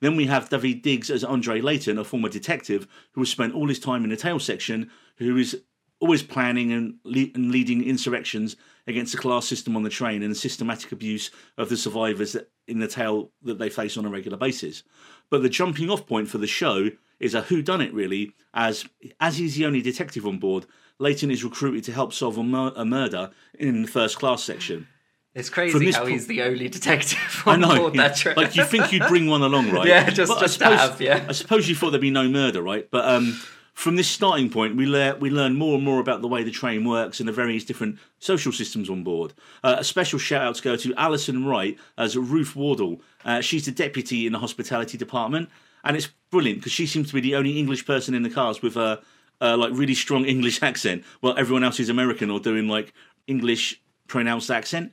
[SPEAKER 1] Then we have David Diggs as Andre Layton, a former detective who has spent all his time in the tail section, who is always planning and, le- and leading insurrections against the class system on the train and the systematic abuse of the survivors in the tail that they face on a regular basis. But the jumping off point for the show is a who done it really, as as he's the only detective on board. Layton is recruited to help solve a, mur- a murder in the first class section.
[SPEAKER 2] It's crazy how
[SPEAKER 1] po-
[SPEAKER 2] he's the only detective
[SPEAKER 1] I
[SPEAKER 2] on
[SPEAKER 1] know.
[SPEAKER 2] board that train.
[SPEAKER 1] Like you think you'd bring one along, right? [LAUGHS]
[SPEAKER 2] Yeah, just-
[SPEAKER 1] But I
[SPEAKER 2] just to
[SPEAKER 1] suppose,
[SPEAKER 2] have, yeah.
[SPEAKER 1] I suppose you thought there'd be no murder, right? But um, from this starting point, we learn we learn more and more about the way the train works and the various different social systems on board. Uh, a special shout out to go to Alison Wright as Ruth Wardle. Uh, she's the deputy in the hospitality department. and it's brilliant because she seems to be the only English person in the cast with a, a like really strong English accent, while everyone else is American or doing like English pronounced accent.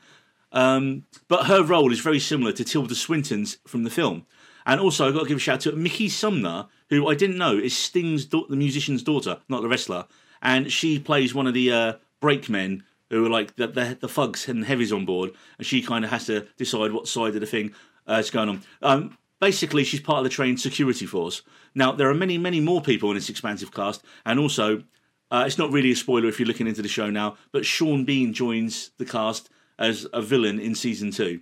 [SPEAKER 1] Um, but her role is very similar to Tilda Swinton's from the film. And also, I've got to give a shout out to Mickey Sumner, who I didn't know is Sting's da- the musician's daughter, not the wrestler, and she plays one of the uh, brakemen who are like the, the the thugs and heavies on board, and she kind of has to decide what side of the thing uh, is going on. Um, basically, she's part of the train security force. Now, there are many, many more people in this expansive cast, and also, uh, it's not really a spoiler if you're looking into the show now, but Sean Bean joins the cast as a villain in season two.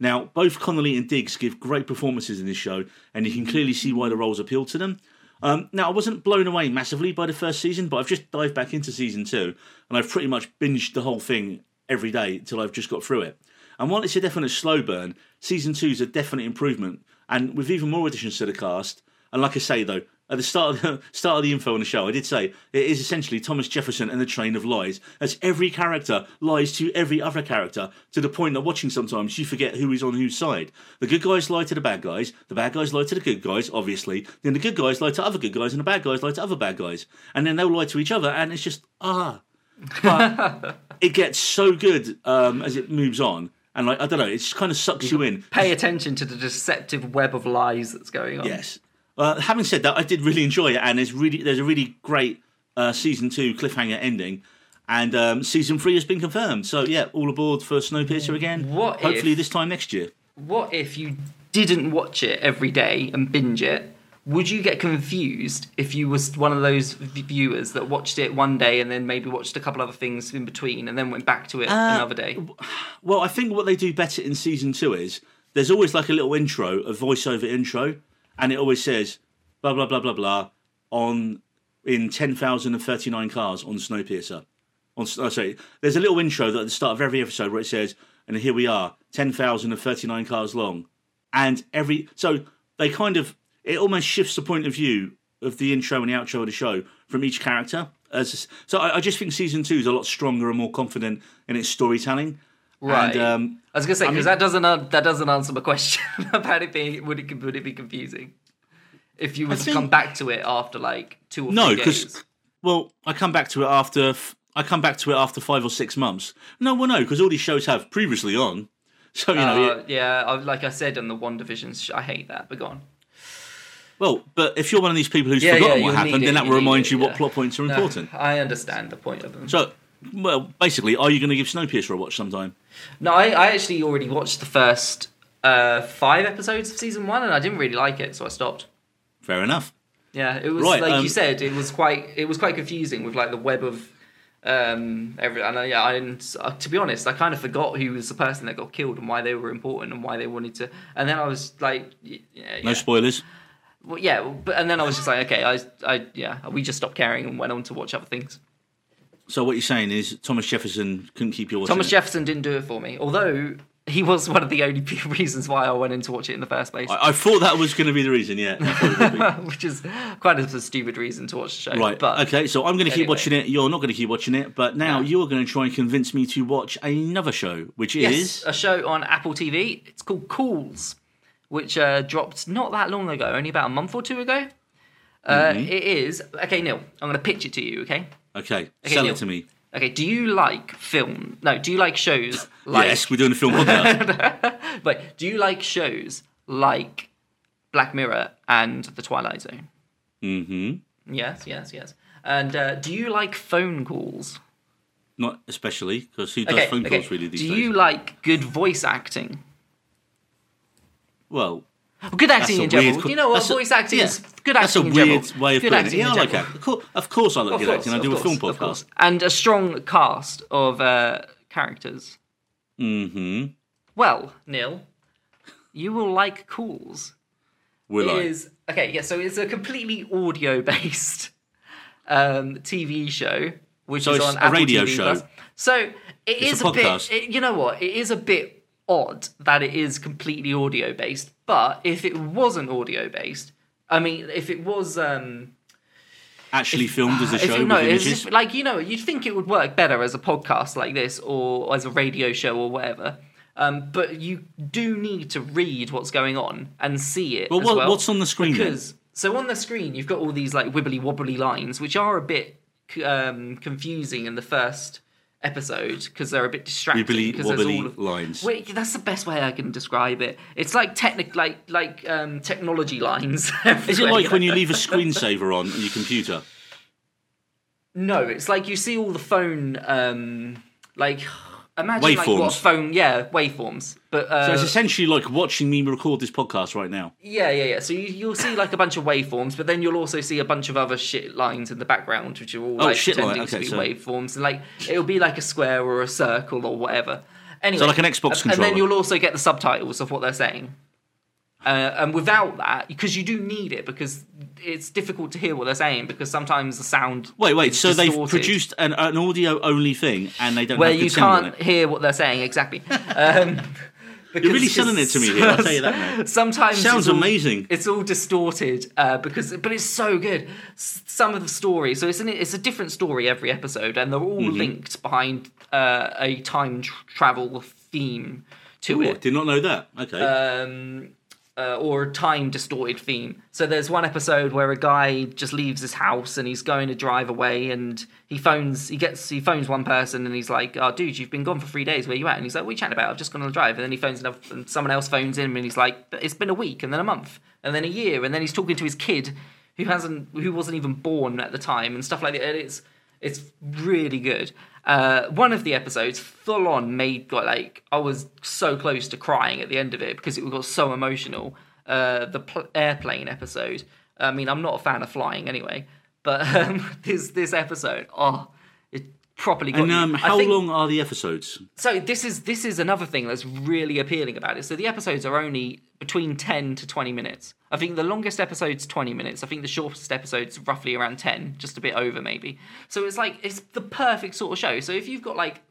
[SPEAKER 1] Now, both Connelly and Diggs give great performances in this show, and you can clearly see why the roles appeal to them. Um, now, I wasn't blown away massively by the first season, but I've just dived back into season two, and I've pretty much binged the whole thing every day until I've just got through it. And while it's a definite slow burn, season two is a definite improvement, and with even more additions to the cast. And like I say, though, at the start of the [LAUGHS] start of the info on the show, I did say it is essentially Thomas Jefferson and the train of lies, as every character lies to every other character to the point that watching sometimes you forget who is on whose side. The good guys lie to the bad guys, the bad guys lie to the good guys, obviously. Then the good guys lie to other good guys, and the bad guys lie to other bad guys, and then they'll lie to each other, and it's just ah. But [LAUGHS] it gets so good um, as it moves on, and like I don't know, it just kind of sucks you in.
[SPEAKER 2] Pay attention to the deceptive web of lies that's going on.
[SPEAKER 1] Yes. Uh, having said that, I did really enjoy it, and there's really there's a really great uh, season two cliffhanger ending, and um, season three has been confirmed. So yeah, all aboard for Snowpiercer again.
[SPEAKER 2] What
[SPEAKER 1] Hopefully
[SPEAKER 2] if-
[SPEAKER 1] this time next year.
[SPEAKER 2] What if you didn't watch it every day and binge it? Would you get confused if you was one of those viewers that watched it one day and then maybe watched a couple other things in between and then went back to it uh, another day?
[SPEAKER 1] Well, I think what they do better in season two is there's always like a little intro, a voiceover intro, and it always says blah blah blah blah blah on in ten thousand and thirty nine cars on Snowpiercer. On oh, sorry, there's a little intro that at the start of every episode where it says, and here we are, ten thousand and thirty nine cars long, and every so they kind of it almost shifts the point of view of the intro and the outro of the show from each character. As so, I, I just think season two is a lot stronger and more confident in its storytelling.
[SPEAKER 2] Right.
[SPEAKER 1] And, um,
[SPEAKER 2] I was gonna say because that doesn't uh, that doesn't answer my question [LAUGHS] about it being would it would it be confusing if you was to
[SPEAKER 1] think-
[SPEAKER 2] come back to it after like two or
[SPEAKER 1] No, because well, I come back to it after I come back to it after five or six months. No, well, no, because all these shows have previously on. So you know,
[SPEAKER 2] Uh,
[SPEAKER 1] it-
[SPEAKER 2] yeah, like I said on the WandaVisions, I hate that. But go on.
[SPEAKER 1] Well, but if you're one of these people who's
[SPEAKER 2] Yeah,
[SPEAKER 1] forgotten
[SPEAKER 2] yeah,
[SPEAKER 1] what happened, then
[SPEAKER 2] it,
[SPEAKER 1] that will remind
[SPEAKER 2] it,
[SPEAKER 1] you what
[SPEAKER 2] yeah.
[SPEAKER 1] plot points are
[SPEAKER 2] No,
[SPEAKER 1] important.
[SPEAKER 2] I understand the point of them.
[SPEAKER 1] So, well, basically, are you going to give Snowpiercer a watch sometime?
[SPEAKER 2] No, I, I actually already watched the first uh, five episodes of season one, and I didn't really like it, so I stopped.
[SPEAKER 1] Fair enough.
[SPEAKER 2] Yeah, it was
[SPEAKER 1] Right,
[SPEAKER 2] like
[SPEAKER 1] um,
[SPEAKER 2] you said, it was quite it was quite confusing with like the web of um every and I, yeah I didn't uh, to be honest I kind of forgot who was the person that got killed and why they were important and why they wanted to and then I was like y- yeah,
[SPEAKER 1] No spoilers.
[SPEAKER 2] Well, yeah but and then I was just like okay I I yeah we just stopped caring and went on to watch other things
[SPEAKER 1] So what you're saying is Thomas Jefferson couldn't keep you watching.
[SPEAKER 2] Thomas. Jefferson didn't do it for me although he was one of the only [LAUGHS] reasons why I went in to watch it in the first place
[SPEAKER 1] I, I thought that was going to be the reason. Yeah. I thought it would be. [LAUGHS]
[SPEAKER 2] which is quite a stupid reason to watch the show
[SPEAKER 1] Right.
[SPEAKER 2] but
[SPEAKER 1] okay. So I'm going to keep
[SPEAKER 2] anyway.
[SPEAKER 1] watching it. You're not going to keep watching it. But now
[SPEAKER 2] No.
[SPEAKER 1] you are going to try and convince me to watch another show, which
[SPEAKER 2] Yes,
[SPEAKER 1] is
[SPEAKER 2] a show on Apple TV. It's called Calls, which uh, dropped not that long ago, only about a month or two ago. Uh,
[SPEAKER 1] Mm-hmm.
[SPEAKER 2] it is okay, Neil. I'm going to pitch it to you. Okay.
[SPEAKER 1] okay.
[SPEAKER 2] Okay,
[SPEAKER 1] sell
[SPEAKER 2] Neil.
[SPEAKER 1] it to me.
[SPEAKER 2] Okay. Do you like film? No. Do you like shows [LAUGHS] like?
[SPEAKER 1] yes, we're doing a film podcast. [LAUGHS]
[SPEAKER 2] Wait. Do you like shows like Black Mirror and The Twilight Zone?
[SPEAKER 1] mm-hmm.
[SPEAKER 2] Yes. Yes. Yes. And uh, do you like phone calls?
[SPEAKER 1] Not especially because who does
[SPEAKER 2] Okay.
[SPEAKER 1] phone
[SPEAKER 2] okay.
[SPEAKER 1] calls really these
[SPEAKER 2] do
[SPEAKER 1] days?
[SPEAKER 2] you like good voice acting?
[SPEAKER 1] Well,
[SPEAKER 2] good acting
[SPEAKER 1] a
[SPEAKER 2] in general.
[SPEAKER 1] weird
[SPEAKER 2] you know what?
[SPEAKER 1] that's a-
[SPEAKER 2] Voice acting
[SPEAKER 1] yeah.
[SPEAKER 2] is good
[SPEAKER 1] that's a
[SPEAKER 2] acting in
[SPEAKER 1] weird
[SPEAKER 2] general.
[SPEAKER 1] way of
[SPEAKER 2] good
[SPEAKER 1] putting it. Yeah, I like. Of course, I like
[SPEAKER 2] Of
[SPEAKER 1] good
[SPEAKER 2] course,
[SPEAKER 1] acting. I do
[SPEAKER 2] course,
[SPEAKER 1] a film
[SPEAKER 2] of
[SPEAKER 1] podcast.
[SPEAKER 2] course. And a strong cast of uh, characters.
[SPEAKER 1] Mm-hmm.
[SPEAKER 2] Well, Neil, you will like Calls.
[SPEAKER 1] Will
[SPEAKER 2] It
[SPEAKER 1] I?
[SPEAKER 2] is okay. Yeah, so it's a completely audio-based um, TV show, which
[SPEAKER 1] So
[SPEAKER 2] is
[SPEAKER 1] it's
[SPEAKER 2] on
[SPEAKER 1] a
[SPEAKER 2] Apple
[SPEAKER 1] radio
[SPEAKER 2] TV+.
[SPEAKER 1] show.
[SPEAKER 2] So it
[SPEAKER 1] It's
[SPEAKER 2] is
[SPEAKER 1] a
[SPEAKER 2] a, bit. It, you know what? It is a bit odd that it is completely audio-based. But if it wasn't audio-based, I mean, if it was. Um,
[SPEAKER 1] Actually filmed as a [SIGHS]
[SPEAKER 2] if
[SPEAKER 1] show
[SPEAKER 2] it-
[SPEAKER 1] with
[SPEAKER 2] no,
[SPEAKER 1] images.
[SPEAKER 2] just- like you know, you'd think it would work better as a podcast like this or as a radio show or whatever. Um, but you do need to read what's going on and see it.
[SPEAKER 1] Well, what-
[SPEAKER 2] well,
[SPEAKER 1] what's on the screen then?
[SPEAKER 2] Because so on the screen you've got all these like wibbly wobbly lines, which are a bit um, confusing in the first episode because they're a bit distracting.
[SPEAKER 1] Wibbly wobbly
[SPEAKER 2] of-
[SPEAKER 1] lines.
[SPEAKER 2] Wait, that's the best way I can describe it. It's like technic, like like um, technology lines. [LAUGHS]
[SPEAKER 1] Is it like when you leave a screensaver on your computer?
[SPEAKER 2] No, it's like you see all the phone, um, like imagine like what a
[SPEAKER 1] Waveforms.
[SPEAKER 2] phone, yeah, waveforms. But uh,
[SPEAKER 1] So it's essentially like watching me record this podcast right now.
[SPEAKER 2] yeah, yeah, yeah. So you, you'll see like a bunch of waveforms, but then you'll also see a bunch of other shit lines in the background, which are all
[SPEAKER 1] Oh,
[SPEAKER 2] like
[SPEAKER 1] shit line,
[SPEAKER 2] pretending to be
[SPEAKER 1] so-
[SPEAKER 2] waveforms, and like it'll be like a square or a circle or whatever. Anyway,
[SPEAKER 1] So like an Xbox
[SPEAKER 2] and, and
[SPEAKER 1] controller.
[SPEAKER 2] then you'll also get the subtitles of what they're saying. Uh, and without that, because you do need it, because it's difficult to hear what they're saying, because sometimes the sound.
[SPEAKER 1] Wait, wait. So they've produced an, an audio only thing, and they don't
[SPEAKER 2] where you can't hear what they're saying exactly. Um, [LAUGHS]
[SPEAKER 1] You're really selling it to me here. I'll tell you that. Now. [LAUGHS]
[SPEAKER 2] Sometimes
[SPEAKER 1] Sounds
[SPEAKER 2] it's all-
[SPEAKER 1] amazing.
[SPEAKER 2] It's all distorted uh, because, but it's so good. S- Some of the stories, so it's an, it's a different story every episode, and they're all
[SPEAKER 1] Mm-hmm.
[SPEAKER 2] linked behind uh, a time tr- travel theme to
[SPEAKER 1] Ooh, I
[SPEAKER 2] it.
[SPEAKER 1] did not know that. Okay.
[SPEAKER 2] um, uh, or time distorted theme. So there's one episode where a guy just leaves his house and he's going to drive away, and he phones, he gets, he phones one person and he's like, "Oh, dude, you've been gone for three days. Where you at?" And he's like, we're chatting about? I've just gone on a drive." And then he phones another, and someone else phones him, and he's like, "It's been a week, and then a month, and then a year, and then he's talking to his kid, who hasn't, who wasn't even born at the time, and stuff like that." And it's it's really good. Uh, one of the episodes, full on, made got like I was so close to crying at the end of it because it got so emotional. Uh, the pl- airplane episode. I mean, I'm not a fan of flying anyway, but [LAUGHS] um, this this episode, oh, properly got
[SPEAKER 1] and um, how
[SPEAKER 2] think-
[SPEAKER 1] long are the episodes?
[SPEAKER 2] so this is this is another thing that's really appealing about it. So the episodes are only between ten to twenty minutes. I think the longest episode's twenty minutes. I think the shortest episode's roughly around ten, just a bit over maybe. So it's like it's the perfect sort of show. So if you've got like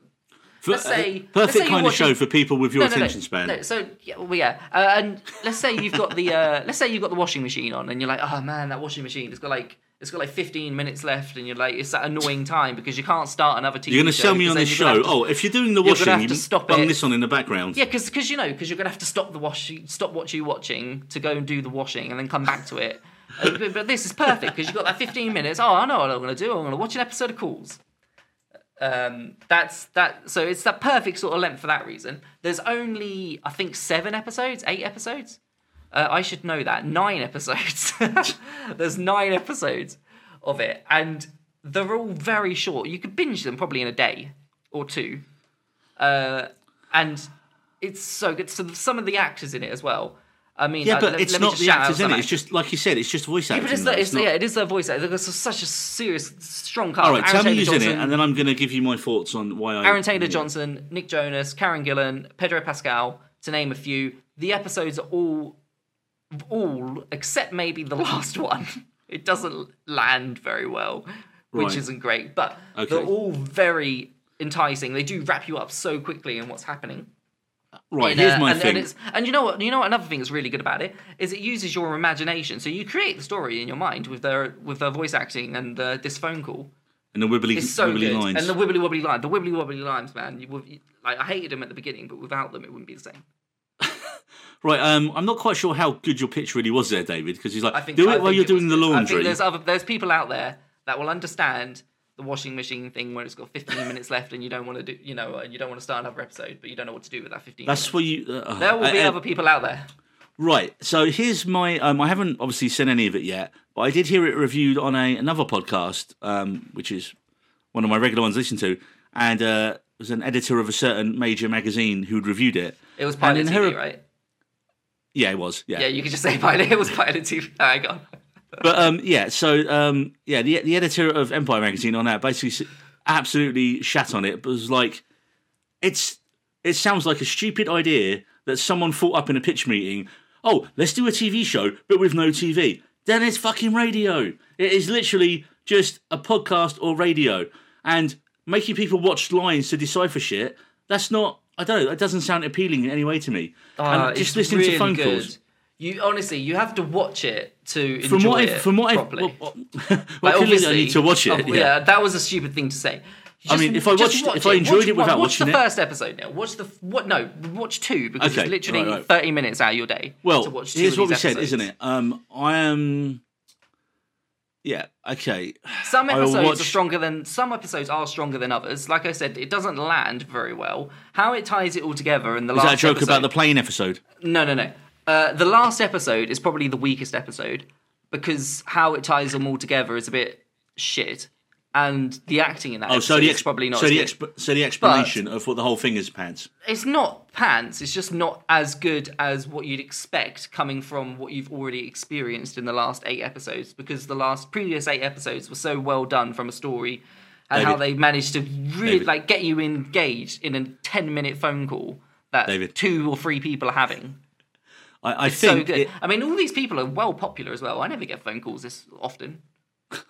[SPEAKER 1] For,
[SPEAKER 2] Let's say-
[SPEAKER 1] uh,
[SPEAKER 2] let's
[SPEAKER 1] perfect
[SPEAKER 2] say you're
[SPEAKER 1] kind of show for people with your
[SPEAKER 2] no, no,
[SPEAKER 1] attention
[SPEAKER 2] no,
[SPEAKER 1] span.
[SPEAKER 2] So yeah, well, yeah, uh, and let's say you've got the uh, [LAUGHS] let's say you've got the washing machine on, and you're like, oh man, that washing machine, it's got like it's got like 15 minutes left, and you're like, it's that annoying time because you can't start another TV.
[SPEAKER 1] You're going to
[SPEAKER 2] show
[SPEAKER 1] me on this show.
[SPEAKER 2] to-
[SPEAKER 1] Oh, if you're doing the
[SPEAKER 2] gonna
[SPEAKER 1] washing, you
[SPEAKER 2] to stop
[SPEAKER 1] bung
[SPEAKER 2] it.
[SPEAKER 1] this on in the background.
[SPEAKER 2] Yeah, because you know because you're gonna have to stop the wash, stop what you're watching to go and do the washing, and then come back to it. Uh, but, but this is perfect because you've got that 15 minutes. Oh, I know what I'm gonna do. I'm gonna watch an episode of Calls. Um, that's that. So it's that perfect sort of length for that reason. There's only I think seven episodes, eight episodes. Uh, I should know that nine episodes. [LAUGHS] There's nine episodes of it, and they're all very short. You could binge them probably in a day or two uh, and it's so good. So some of the actors in it as well. I mean,
[SPEAKER 1] Yeah, but
[SPEAKER 2] let-
[SPEAKER 1] it's
[SPEAKER 2] let
[SPEAKER 1] not
[SPEAKER 2] just
[SPEAKER 1] the actors in it. It's just like you said. It's just voice
[SPEAKER 2] Yeah,
[SPEAKER 1] acting.
[SPEAKER 2] but it's,
[SPEAKER 1] though.
[SPEAKER 2] the, it's,
[SPEAKER 1] not-
[SPEAKER 2] yeah, it is their voice actor. There's such a serious, strong cast.
[SPEAKER 1] All right,
[SPEAKER 2] Aaron
[SPEAKER 1] tell me
[SPEAKER 2] Taylor
[SPEAKER 1] who's in it, and then I'm going to give you my thoughts on why I.
[SPEAKER 2] Aaron Taylor Johnson, Nick Jonas, Karen Gillan, Pedro Pascal, to name a few. The episodes are all, all except maybe the [LAUGHS] last one. It doesn't land very well, which
[SPEAKER 1] Right.
[SPEAKER 2] isn't great. But
[SPEAKER 1] Okay.
[SPEAKER 2] they're all very enticing. They do wrap you up so quickly in what's happening.
[SPEAKER 1] Right,
[SPEAKER 2] And,
[SPEAKER 1] here's
[SPEAKER 2] uh,
[SPEAKER 1] my
[SPEAKER 2] and,
[SPEAKER 1] thing.
[SPEAKER 2] And, it's, and you know what? You know what? Another thing that's really good about it is it uses your imagination. So you create the story in your mind with their with their voice acting and uh, this phone call.
[SPEAKER 1] and the wibbly,
[SPEAKER 2] It's so
[SPEAKER 1] wibbly
[SPEAKER 2] good.
[SPEAKER 1] lines.
[SPEAKER 2] And the wibbly wobbly lines, the wibbly wobbly lines, man. You, you, like I hated them at the beginning, but without them, it wouldn't be the same.
[SPEAKER 1] Right, um, I'm not quite sure how good your pitch really was there, David, because he's like,
[SPEAKER 2] I think
[SPEAKER 1] do
[SPEAKER 2] I
[SPEAKER 1] it while you're
[SPEAKER 2] it
[SPEAKER 1] doing the
[SPEAKER 2] good. I
[SPEAKER 1] laundry.
[SPEAKER 2] think there's other there's people out there that will understand the washing machine thing where it's got 15 [LAUGHS] minutes left and you don't want to do you know and you don't want to start another episode, but you don't know what to do with that 15.
[SPEAKER 1] That's
[SPEAKER 2] minutes.
[SPEAKER 1] where you. Uh,
[SPEAKER 2] there will be
[SPEAKER 1] uh,
[SPEAKER 2] other people out there.
[SPEAKER 1] Right. So here's my. Um, I haven't obviously seen any of it yet, but I did hear it reviewed on a another podcast, um, which is one of my regular ones to listen to, and uh, it was an editor of a certain major magazine who'd reviewed it.
[SPEAKER 2] It was pilot TV,
[SPEAKER 1] her-
[SPEAKER 2] right?
[SPEAKER 1] Yeah, it was. Yeah.
[SPEAKER 2] Yeah, you could just say [LAUGHS] pilot. It was pilot TV. Go on.
[SPEAKER 1] But um, yeah. So um, yeah, the the editor of Empire magazine on that basically absolutely shat on it, but was like, it's it sounds like a stupid idea that someone thought up in a pitch meeting. Oh, let's do a TV show, but with no TV. Then it's fucking radio. It is literally just a podcast or radio, and making people watch lines to decipher shit. That's not. I don't know. That doesn't sound appealing in any way to me.
[SPEAKER 2] Uh,
[SPEAKER 1] and just listening
[SPEAKER 2] really
[SPEAKER 1] to phone
[SPEAKER 2] good.
[SPEAKER 1] calls.
[SPEAKER 2] You honestly, you have to watch it to enjoy
[SPEAKER 1] what
[SPEAKER 2] it
[SPEAKER 1] from what
[SPEAKER 2] properly.
[SPEAKER 1] well, well, [LAUGHS]
[SPEAKER 2] Like,
[SPEAKER 1] well, clearly I need to watch it.
[SPEAKER 2] oh,
[SPEAKER 1] yeah.
[SPEAKER 2] that was a stupid thing to say.
[SPEAKER 1] I mean, if I watched,
[SPEAKER 2] watch
[SPEAKER 1] if I enjoyed
[SPEAKER 2] watch,
[SPEAKER 1] it without
[SPEAKER 2] watch
[SPEAKER 1] watching it, watch the
[SPEAKER 2] first episode now. Watch the what? No, watch two because
[SPEAKER 1] Okay,
[SPEAKER 2] it's literally
[SPEAKER 1] right, right.
[SPEAKER 2] thirty minutes out of your day.
[SPEAKER 1] well,
[SPEAKER 2] to watch two
[SPEAKER 1] here's what we
[SPEAKER 2] these
[SPEAKER 1] said, isn't it? Um, I am. Yeah. Okay.
[SPEAKER 2] Some episodes
[SPEAKER 1] watch-
[SPEAKER 2] are stronger than some episodes are stronger than others. Like I said, it doesn't land very well. How it ties it all together in the
[SPEAKER 1] Is
[SPEAKER 2] last
[SPEAKER 1] that a joke
[SPEAKER 2] episode,
[SPEAKER 1] about the plane episode?
[SPEAKER 2] No, no, no. Uh, the last episode is probably the weakest episode because how it ties them all together is a bit shit, and the acting in that
[SPEAKER 1] Oh, so the ex-
[SPEAKER 2] probably not.
[SPEAKER 1] so the exp- so the explanation of what the whole thing is pants.
[SPEAKER 2] it's not pants. It's just not as good as what you'd expect coming from what you've already experienced in the last eight episodes. Because the last previous eight episodes were so well done from a story, and how they managed to really
[SPEAKER 1] David.
[SPEAKER 2] like get you engaged in a ten minute phone call that
[SPEAKER 1] David.
[SPEAKER 2] two or three people are having.
[SPEAKER 1] I, I
[SPEAKER 2] So
[SPEAKER 1] think
[SPEAKER 2] good.
[SPEAKER 1] it-
[SPEAKER 2] I mean, all these people are well popular as well. I never get phone calls this often,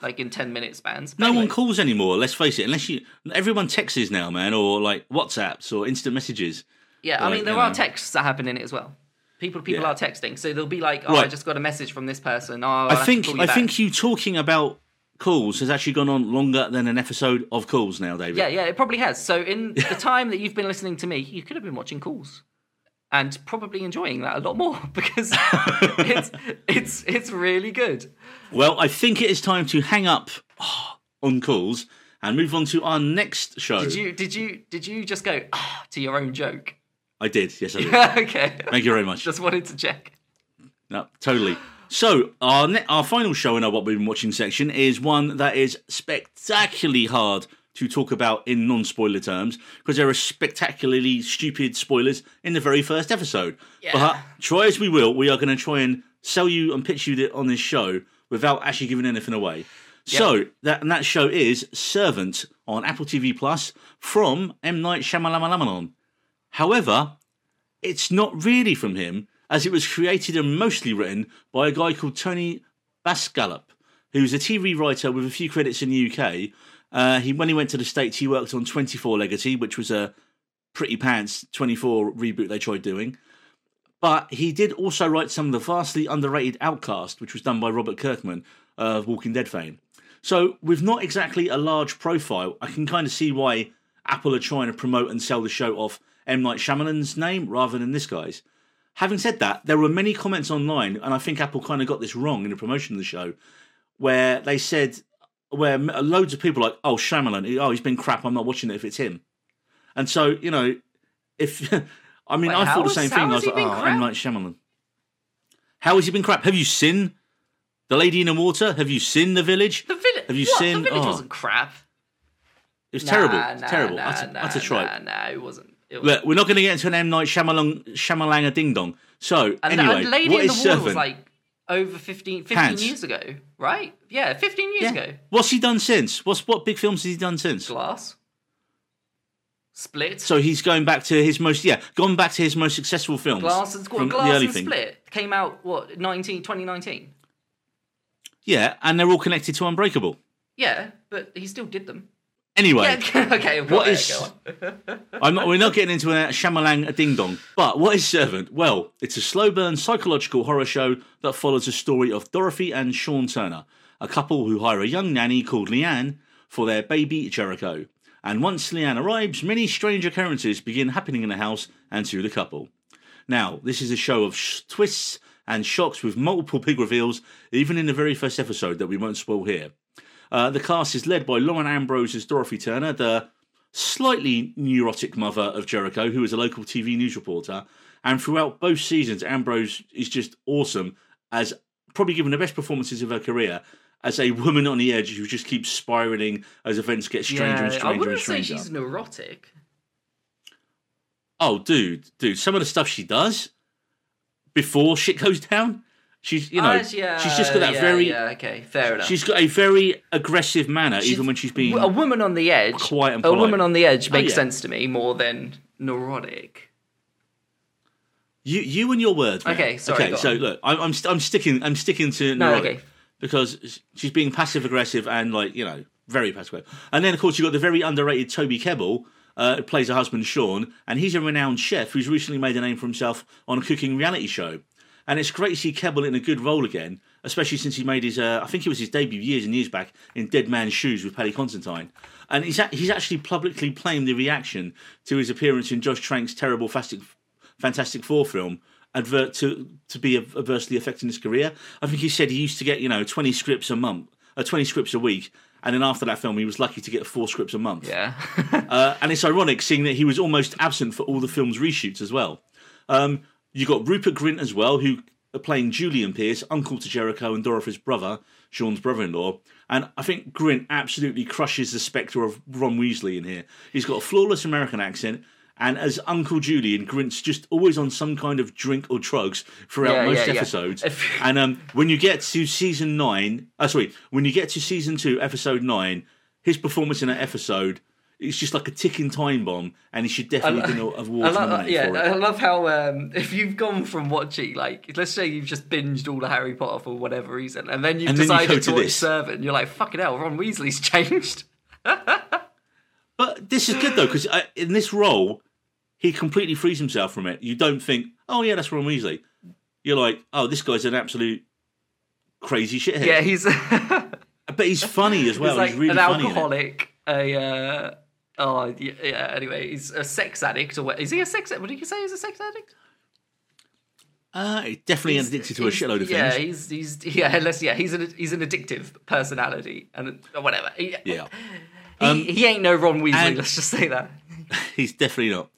[SPEAKER 2] like in ten minute spans. But
[SPEAKER 1] no
[SPEAKER 2] anyway.
[SPEAKER 1] one calls anymore. Let's face it. Unless you, everyone texts now, man, or like WhatsApps or instant messages.
[SPEAKER 2] Yeah, I mean, there are
[SPEAKER 1] know.
[SPEAKER 2] texts that happen in it as well. People, people
[SPEAKER 1] Yeah.
[SPEAKER 2] are texting, so they'll be like, "Oh, I just got a message from this person." Oh, I'll
[SPEAKER 1] I think I
[SPEAKER 2] back."
[SPEAKER 1] think you talking about calls has actually gone on longer than an episode of calls now, David.
[SPEAKER 2] Yeah, yeah, it probably has. So in [LAUGHS] the time that you've been listening to me, you could have been watching calls and probably enjoying that a lot more [LAUGHS] because [LAUGHS] it's it's it's really good.
[SPEAKER 1] Well, I think it is time to hang up on calls and move on to our next show.
[SPEAKER 2] Did you did you did you just go ah, to your own joke?
[SPEAKER 1] I did. Yes, I did. [LAUGHS]
[SPEAKER 2] okay.
[SPEAKER 1] Thank you very much.
[SPEAKER 2] Just wanted to check.
[SPEAKER 1] No, totally. So our ne- our final show in our what we've been watching section is one that is spectacularly hard to talk about in non-spoiler terms because there are spectacularly stupid spoilers in the very first episode.
[SPEAKER 2] Yeah.
[SPEAKER 1] But try as we will, we are going to try and sell you and pitch you on this show without actually giving anything away. So that and that show is Servant on Apple TV Plus from M Night Shyamalan. However, it's not really from him, as it was created and mostly written by a guy called Tony Basgallop, who's a TV writer with a few credits in the UK. Uh, he when he went to the States, he worked on 24 Legacy, which was a pretty pants 24 reboot they tried doing. But he did also write some of the vastly underrated Outcast, which was done by Robert Kirkman of Walking Dead fame. So, with not exactly a large profile, I can kind of see why Apple are trying to promote and sell the show off M. Night Shyamalan's name rather than this guy's. Having said that, there were many comments online, and I think Apple kind of got this wrong in the promotion of the show, where they said, where uh, loads of people were like, oh, Shyamalan, oh, he's been crap, I'm not watching it if it's him. And so, you know, if, [LAUGHS] I mean,
[SPEAKER 2] Wait,
[SPEAKER 1] I thought the same thing. I was like, oh,
[SPEAKER 2] crap?
[SPEAKER 1] M. Night Shyamalan. How has he been crap? Have you seen The Lady in the Water? Have you seen The Village?
[SPEAKER 2] The village.
[SPEAKER 1] Have you
[SPEAKER 2] what?
[SPEAKER 1] seen-
[SPEAKER 2] The village
[SPEAKER 1] oh.
[SPEAKER 2] wasn't crap.
[SPEAKER 1] It was
[SPEAKER 2] Nah,
[SPEAKER 1] terrible.
[SPEAKER 2] Nah,
[SPEAKER 1] It's terrible.
[SPEAKER 2] Nah,
[SPEAKER 1] utter,
[SPEAKER 2] nah,
[SPEAKER 1] utter
[SPEAKER 2] nah,
[SPEAKER 1] tripe.
[SPEAKER 2] Nah, it wasn't. It wasn't.
[SPEAKER 1] Look, we're not going to get into an M Night Shyamalan Shyamalanga ding dong. So
[SPEAKER 2] And,
[SPEAKER 1] anyway,
[SPEAKER 2] and Lady
[SPEAKER 1] what
[SPEAKER 2] in the Water
[SPEAKER 1] Servant?
[SPEAKER 2] was like over 15, 15
[SPEAKER 1] Pants.
[SPEAKER 2] years ago, right? Yeah, 15 years
[SPEAKER 1] Yeah.
[SPEAKER 2] ago.
[SPEAKER 1] What's he done since? What's what big films has he done since?
[SPEAKER 2] Glass. Split.
[SPEAKER 1] So he's going back to his most yeah, gone back to his most successful films
[SPEAKER 2] Glass and, Glass
[SPEAKER 1] the early
[SPEAKER 2] and
[SPEAKER 1] thing.
[SPEAKER 2] Split came out, what, 19, 2019?
[SPEAKER 1] Yeah, and they're all connected to Unbreakable.
[SPEAKER 2] Yeah, but he still did them.
[SPEAKER 1] Anyway,
[SPEAKER 2] Yeah, [LAUGHS] okay,
[SPEAKER 1] what is-
[SPEAKER 2] is... Go on.
[SPEAKER 1] I'm not, we're not getting into a Shyamalan a ding dong. But what is Servant? Well, it's a slow burn psychological horror show that follows the story of Dorothy and Sean Turner, a couple who hire a young nanny called Leanne for their baby Jericho. And once Leanne arrives, many strange occurrences begin happening in the house and to the couple. Now, this is a show of sh- twists and shocks with multiple big reveals, even in the very first episode that we won't spoil here. Uh, the cast is led by Lauren Ambrose as Dorothy Turner, the slightly neurotic mother of Jericho, who is a local TV news reporter. And throughout both seasons, Ambrose is just awesome as probably given the best performances of her career as a woman on the edge who just keeps spiraling as events get stranger and
[SPEAKER 2] stranger I wouldn't
[SPEAKER 1] and
[SPEAKER 2] say she's neurotic.
[SPEAKER 1] Oh, dude, dude, some of the stuff she does before shit goes down, she's you know,
[SPEAKER 2] Ah, yeah,
[SPEAKER 1] she's just got that
[SPEAKER 2] yeah,
[SPEAKER 1] very,
[SPEAKER 2] Yeah, okay, fair enough.
[SPEAKER 1] she's got a very aggressive manner,
[SPEAKER 2] She's-
[SPEAKER 1] even when she's being.
[SPEAKER 2] a woman on the edge.
[SPEAKER 1] quiet and polite.
[SPEAKER 2] a woman on the edge makes
[SPEAKER 1] yeah.
[SPEAKER 2] sense to me more than neurotic.
[SPEAKER 1] You, you and your words. Man.
[SPEAKER 2] Okay, sorry,
[SPEAKER 1] Okay, so
[SPEAKER 2] on.
[SPEAKER 1] look, I'm, I'm, st- I'm sticking, I'm sticking to
[SPEAKER 2] No,
[SPEAKER 1] neurotic
[SPEAKER 2] okay.
[SPEAKER 1] because she's being passive aggressive and like you know very passive. aggressive. And then of course you have got the very underrated Toby Kebbell, uh, plays her husband Sean, and he's a renowned chef who's recently made a name for himself on a cooking reality show. And it's great to see Kebbell in a good role again, especially since he made his, uh, I think it was his debut years and years back in Dead Man's Shoes with Paddy Considine. And he's, a- he's actually publicly claimed the reaction to his appearance in Josh Trank's terrible Fantastic, Fantastic Four film advert to, to be adversely affecting his career. I think he said he used to get, you know, 20 scripts a month, uh, 20 scripts a week. And then after that film, he was lucky to get four scripts a month.
[SPEAKER 2] Yeah. [LAUGHS]
[SPEAKER 1] Uh, and it's ironic seeing that he was almost absent for all the film's reshoots as well. Um, you got Rupert Grint as well, who are playing Julian Pierce, uncle to Jericho and Dorothy's brother, Sean's brother-in-law. And I think Grint absolutely crushes the spectre of Ron Weasley in here. He's got a flawless American accent. And as Uncle Julian, Grint's just always on some kind of drink or drugs throughout
[SPEAKER 2] Yeah,
[SPEAKER 1] most
[SPEAKER 2] yeah, yeah.
[SPEAKER 1] episodes.
[SPEAKER 2] If-
[SPEAKER 1] And um, when you get to season nine, uh, sorry, when you get to season two, episode nine, his performance in that episode is just like a ticking time bomb, and he should definitely be awards [LAUGHS]
[SPEAKER 2] love,
[SPEAKER 1] nominated
[SPEAKER 2] yeah,
[SPEAKER 1] for
[SPEAKER 2] I love how um, if you've gone from watching like let's say you've just binged all the Harry Potter for whatever reason, and then you've
[SPEAKER 1] And then you
[SPEAKER 2] to
[SPEAKER 1] to
[SPEAKER 2] watch. Servant, you're like fucking hell, Ron Weasley's [LAUGHS] changed.
[SPEAKER 1] But this is good though because in this role, he completely frees himself from it. You don't think, oh yeah, that's Ron Weasley. You're like, oh, this guy's an absolute crazy shithead.
[SPEAKER 2] Yeah, he's [LAUGHS]
[SPEAKER 1] but he's funny as well.
[SPEAKER 2] he's like
[SPEAKER 1] he's really
[SPEAKER 2] an alcoholic, a uh, oh yeah, yeah. Anyway, he's a sex addict, or what? Is he a sex? What did you say? He's a sex addict?
[SPEAKER 1] Uh, he's definitely
[SPEAKER 2] He's-
[SPEAKER 1] addicted to a shitload of
[SPEAKER 2] yeah,
[SPEAKER 1] things.
[SPEAKER 2] he's he's yeah, unless yeah, he's an he's an addictive personality and whatever. He,
[SPEAKER 1] Yeah,
[SPEAKER 2] he, he ain't no Ron Weasley. let's just say that. [LAUGHS]
[SPEAKER 1] he's definitely not.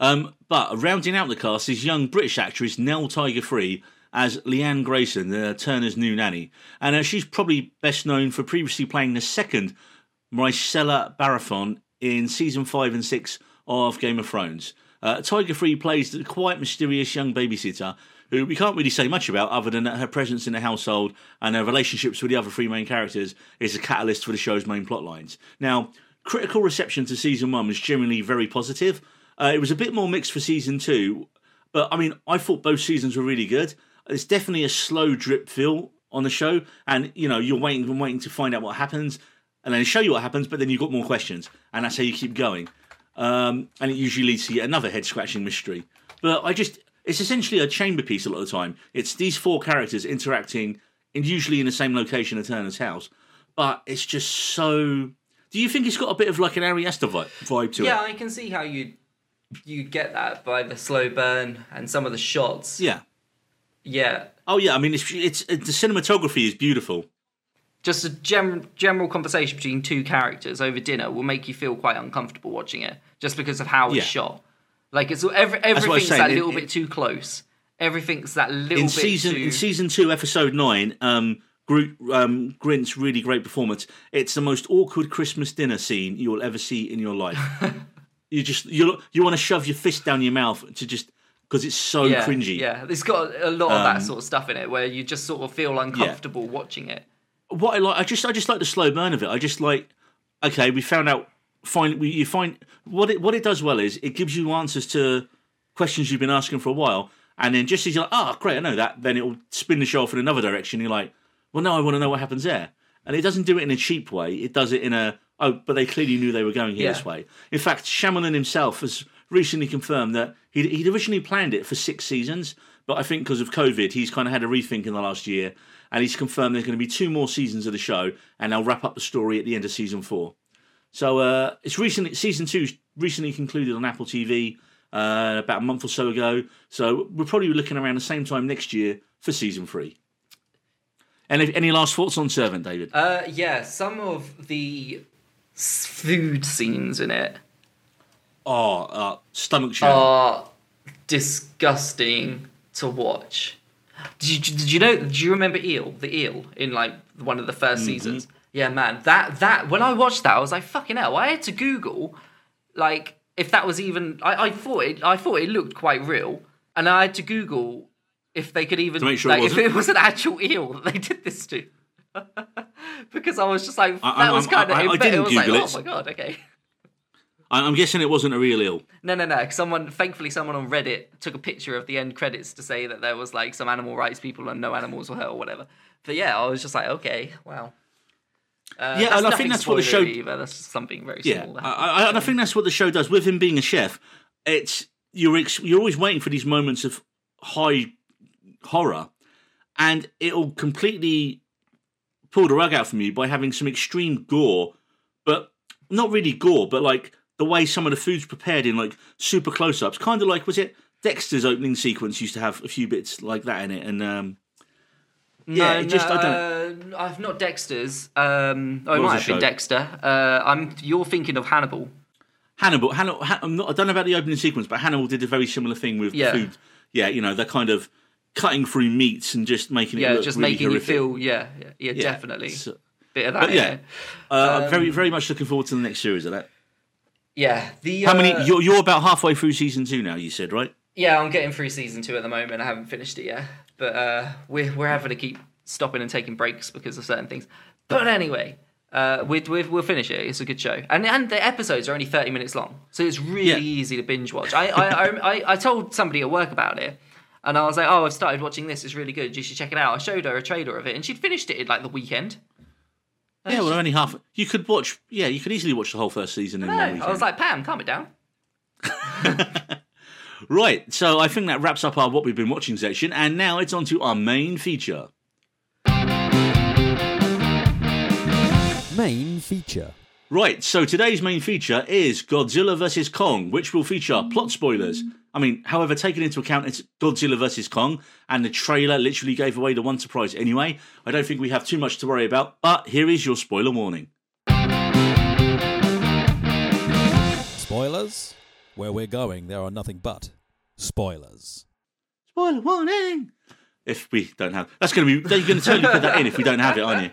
[SPEAKER 1] Um, but rounding out the cast is young British actress Nell Tiger Free as Leanne Grayson, uh, Turner's new nanny, and uh, she's probably best known for previously playing the second Myrcella Baratheon in season five and six of Game of Thrones. Uh, Tiger Free plays the quite mysterious young babysitter who we can't really say much about other than that her presence in the household and her relationships with the other three main characters is a catalyst for the show's main plot lines. Now, critical reception to season one was generally very positive. Uh, it was a bit more mixed for season two, but I mean, I thought both seasons were really good. It's definitely a slow drip feel on the show, and you know, you're waiting and waiting to find out what happens, and then show you what happens, but then you've got more questions, and that's how you keep going. Um, and it usually leads to yet another head scratching mystery. But I just, it's essentially a chamber piece a lot of the time. It's these four characters interacting, and usually in the same location at Turner's house, but it's just so. Do you think it's got a bit of like an Ari Aster vibe, vibe to
[SPEAKER 2] Yeah,
[SPEAKER 1] it?
[SPEAKER 2] Yeah, I can see how you'd you'd get that by the slow burn and some of the shots.
[SPEAKER 1] Yeah.
[SPEAKER 2] Yeah,
[SPEAKER 1] Oh yeah. I mean, it's, it's the cinematography is beautiful.
[SPEAKER 2] Just a gem- general conversation between two characters over dinner will make you feel quite uncomfortable watching it, just because of how it's shot. Like it's every,
[SPEAKER 1] what I was
[SPEAKER 2] everything's that
[SPEAKER 1] it-
[SPEAKER 2] little
[SPEAKER 1] it-
[SPEAKER 2] bit too close. Everything's that little
[SPEAKER 1] in
[SPEAKER 2] bit
[SPEAKER 1] season
[SPEAKER 2] too.
[SPEAKER 1] in season two, episode nine, um, Groot, um, Grint's really great performance. It's the most awkward Christmas dinner scene you'll ever see in your life. [LAUGHS] you just you you want to shove your fist down your mouth to just because it's so
[SPEAKER 2] yeah,
[SPEAKER 1] cringy.
[SPEAKER 2] Yeah, it's got a lot of
[SPEAKER 1] Um,
[SPEAKER 2] that sort of stuff in it where you just sort of feel uncomfortable watching it.
[SPEAKER 1] What I like, I just I just like the slow burn of it. I just like okay, we found out. Find we you find what it what it does well is it gives you answers to questions you've been asking for a while, and then just as you're like, oh great, I know that, then it'll spin the show off in another direction. You're like, well, now I want to know what happens there, and it doesn't do it in a cheap way. It does it in a oh, but they clearly knew they were going here
[SPEAKER 2] Yeah.
[SPEAKER 1] this way. In fact, Shyamalan himself has recently confirmed that he'd, he'd originally planned it for six seasons, but I think because of COVID, he's kind of had a rethink in the last year, and he's confirmed there's going to be two more seasons of the show, and they'll wrap up the story at the end of season four. So uh, it's recently season two recently concluded on Apple TV uh, about a month or so ago. So we're probably looking around the same time next year for season three. And if, any last thoughts on Servant, David?
[SPEAKER 2] Uh, yeah, some of the food scenes in it
[SPEAKER 1] oh, uh, stomach churn.
[SPEAKER 2] are disgusting to watch. Did you, did you know? Do you remember Eel? The eel in like one of the 1st
[SPEAKER 1] Mm-hmm.
[SPEAKER 2] seasons. Yeah, man. That that when I watched that, I was like, "Fucking hell!" I had to Google, like, if that was even. I, I thought it. I thought it looked quite real, and I had to Google if they could even
[SPEAKER 1] To make sure it
[SPEAKER 2] like, if
[SPEAKER 1] wasn't?
[SPEAKER 2] it was an actual eel that they did this to. [LAUGHS] because I was just like, that
[SPEAKER 1] I-
[SPEAKER 2] was
[SPEAKER 1] I-
[SPEAKER 2] kind of.
[SPEAKER 1] I- I
[SPEAKER 2] it
[SPEAKER 1] didn't
[SPEAKER 2] was like,
[SPEAKER 1] Google
[SPEAKER 2] oh my god, okay.
[SPEAKER 1] I'm guessing it wasn't a real eel.
[SPEAKER 2] No, no, no. Someone, thankfully, someone on Reddit took a picture of the end credits to say that there was like some animal rights people and no animals were hurt or whatever. But yeah, I was just like, okay, wow. Uh,
[SPEAKER 1] Yeah, and I think that's what the show-
[SPEAKER 2] Either. That's something very
[SPEAKER 1] Yeah,
[SPEAKER 2] small.
[SPEAKER 1] I, I, and I think that's what the show does. With him being a chef, it's you're ex, you're always waiting for these moments of high horror, and it'll completely pull the rug out from you by having some extreme gore, but not really gore, but like the way some of the food's prepared in like super close ups, kind of like was it Dexter's opening sequence used to have a few bits like that in it, and um, yeah,
[SPEAKER 2] no,
[SPEAKER 1] it just
[SPEAKER 2] no,
[SPEAKER 1] I don't.
[SPEAKER 2] Uh, I've not Dexter's. Um, oh, it might have been
[SPEAKER 1] show?
[SPEAKER 2] Dexter. Uh, I'm. You're thinking of Hannibal.
[SPEAKER 1] Hannibal, Hannibal, Han- I'm not, I don't know about the opening sequence, but Hannibal did a very similar thing with
[SPEAKER 2] Yeah.
[SPEAKER 1] food. Yeah, you know, they're kind of cutting through meats and just making it
[SPEAKER 2] Yeah, just
[SPEAKER 1] really
[SPEAKER 2] making
[SPEAKER 1] horrific.
[SPEAKER 2] you feel. Yeah, yeah, yeah,
[SPEAKER 1] Yeah,
[SPEAKER 2] definitely.
[SPEAKER 1] so-
[SPEAKER 2] Bit of that.
[SPEAKER 1] yeah,
[SPEAKER 2] it.
[SPEAKER 1] uh, I'm very, very much looking forward to the next series of that.
[SPEAKER 2] Yeah. The.
[SPEAKER 1] How
[SPEAKER 2] uh,
[SPEAKER 1] many? You're, you're about halfway through season two now. You said right?
[SPEAKER 2] Yeah, I'm getting through season two at the moment. I haven't finished it yet, but uh, we're we're having to keep stopping and taking breaks because of certain things. But anyway, uh, we we we'll finish it. It's a good show, and and the episodes are only thirty minutes long, so it's really
[SPEAKER 1] Yeah.
[SPEAKER 2] easy to binge watch. I I, I I I told somebody at work about it. And I was like, "Oh, I've started watching this. It's really good. You should check it out." I showed her a trailer of it, and she'd finished it in like the weekend.
[SPEAKER 1] Yeah, well, only half. You could watch. Yeah, you could easily watch the whole first season in
[SPEAKER 2] No,
[SPEAKER 1] one weekend.
[SPEAKER 2] I was like, "Pam, calm it down." [LAUGHS]
[SPEAKER 1] right. So I think that wraps up our what we've been watching section, and now it's on to our main feature.
[SPEAKER 3] Main feature.
[SPEAKER 1] Right, so today's main feature is Godzilla vs. Kong, which will feature plot spoilers. I mean, however, taking into account it's Godzilla vs. Kong, and the trailer literally gave away the one surprise anyway, I don't think we have too much to worry about, but here is your spoiler warning.
[SPEAKER 3] Spoilers? Where we're going, there are nothing but spoilers.
[SPEAKER 1] Spoiler warning! If we don't have. That's going to be. You're going to totally put that in if we don't have it, aren't you?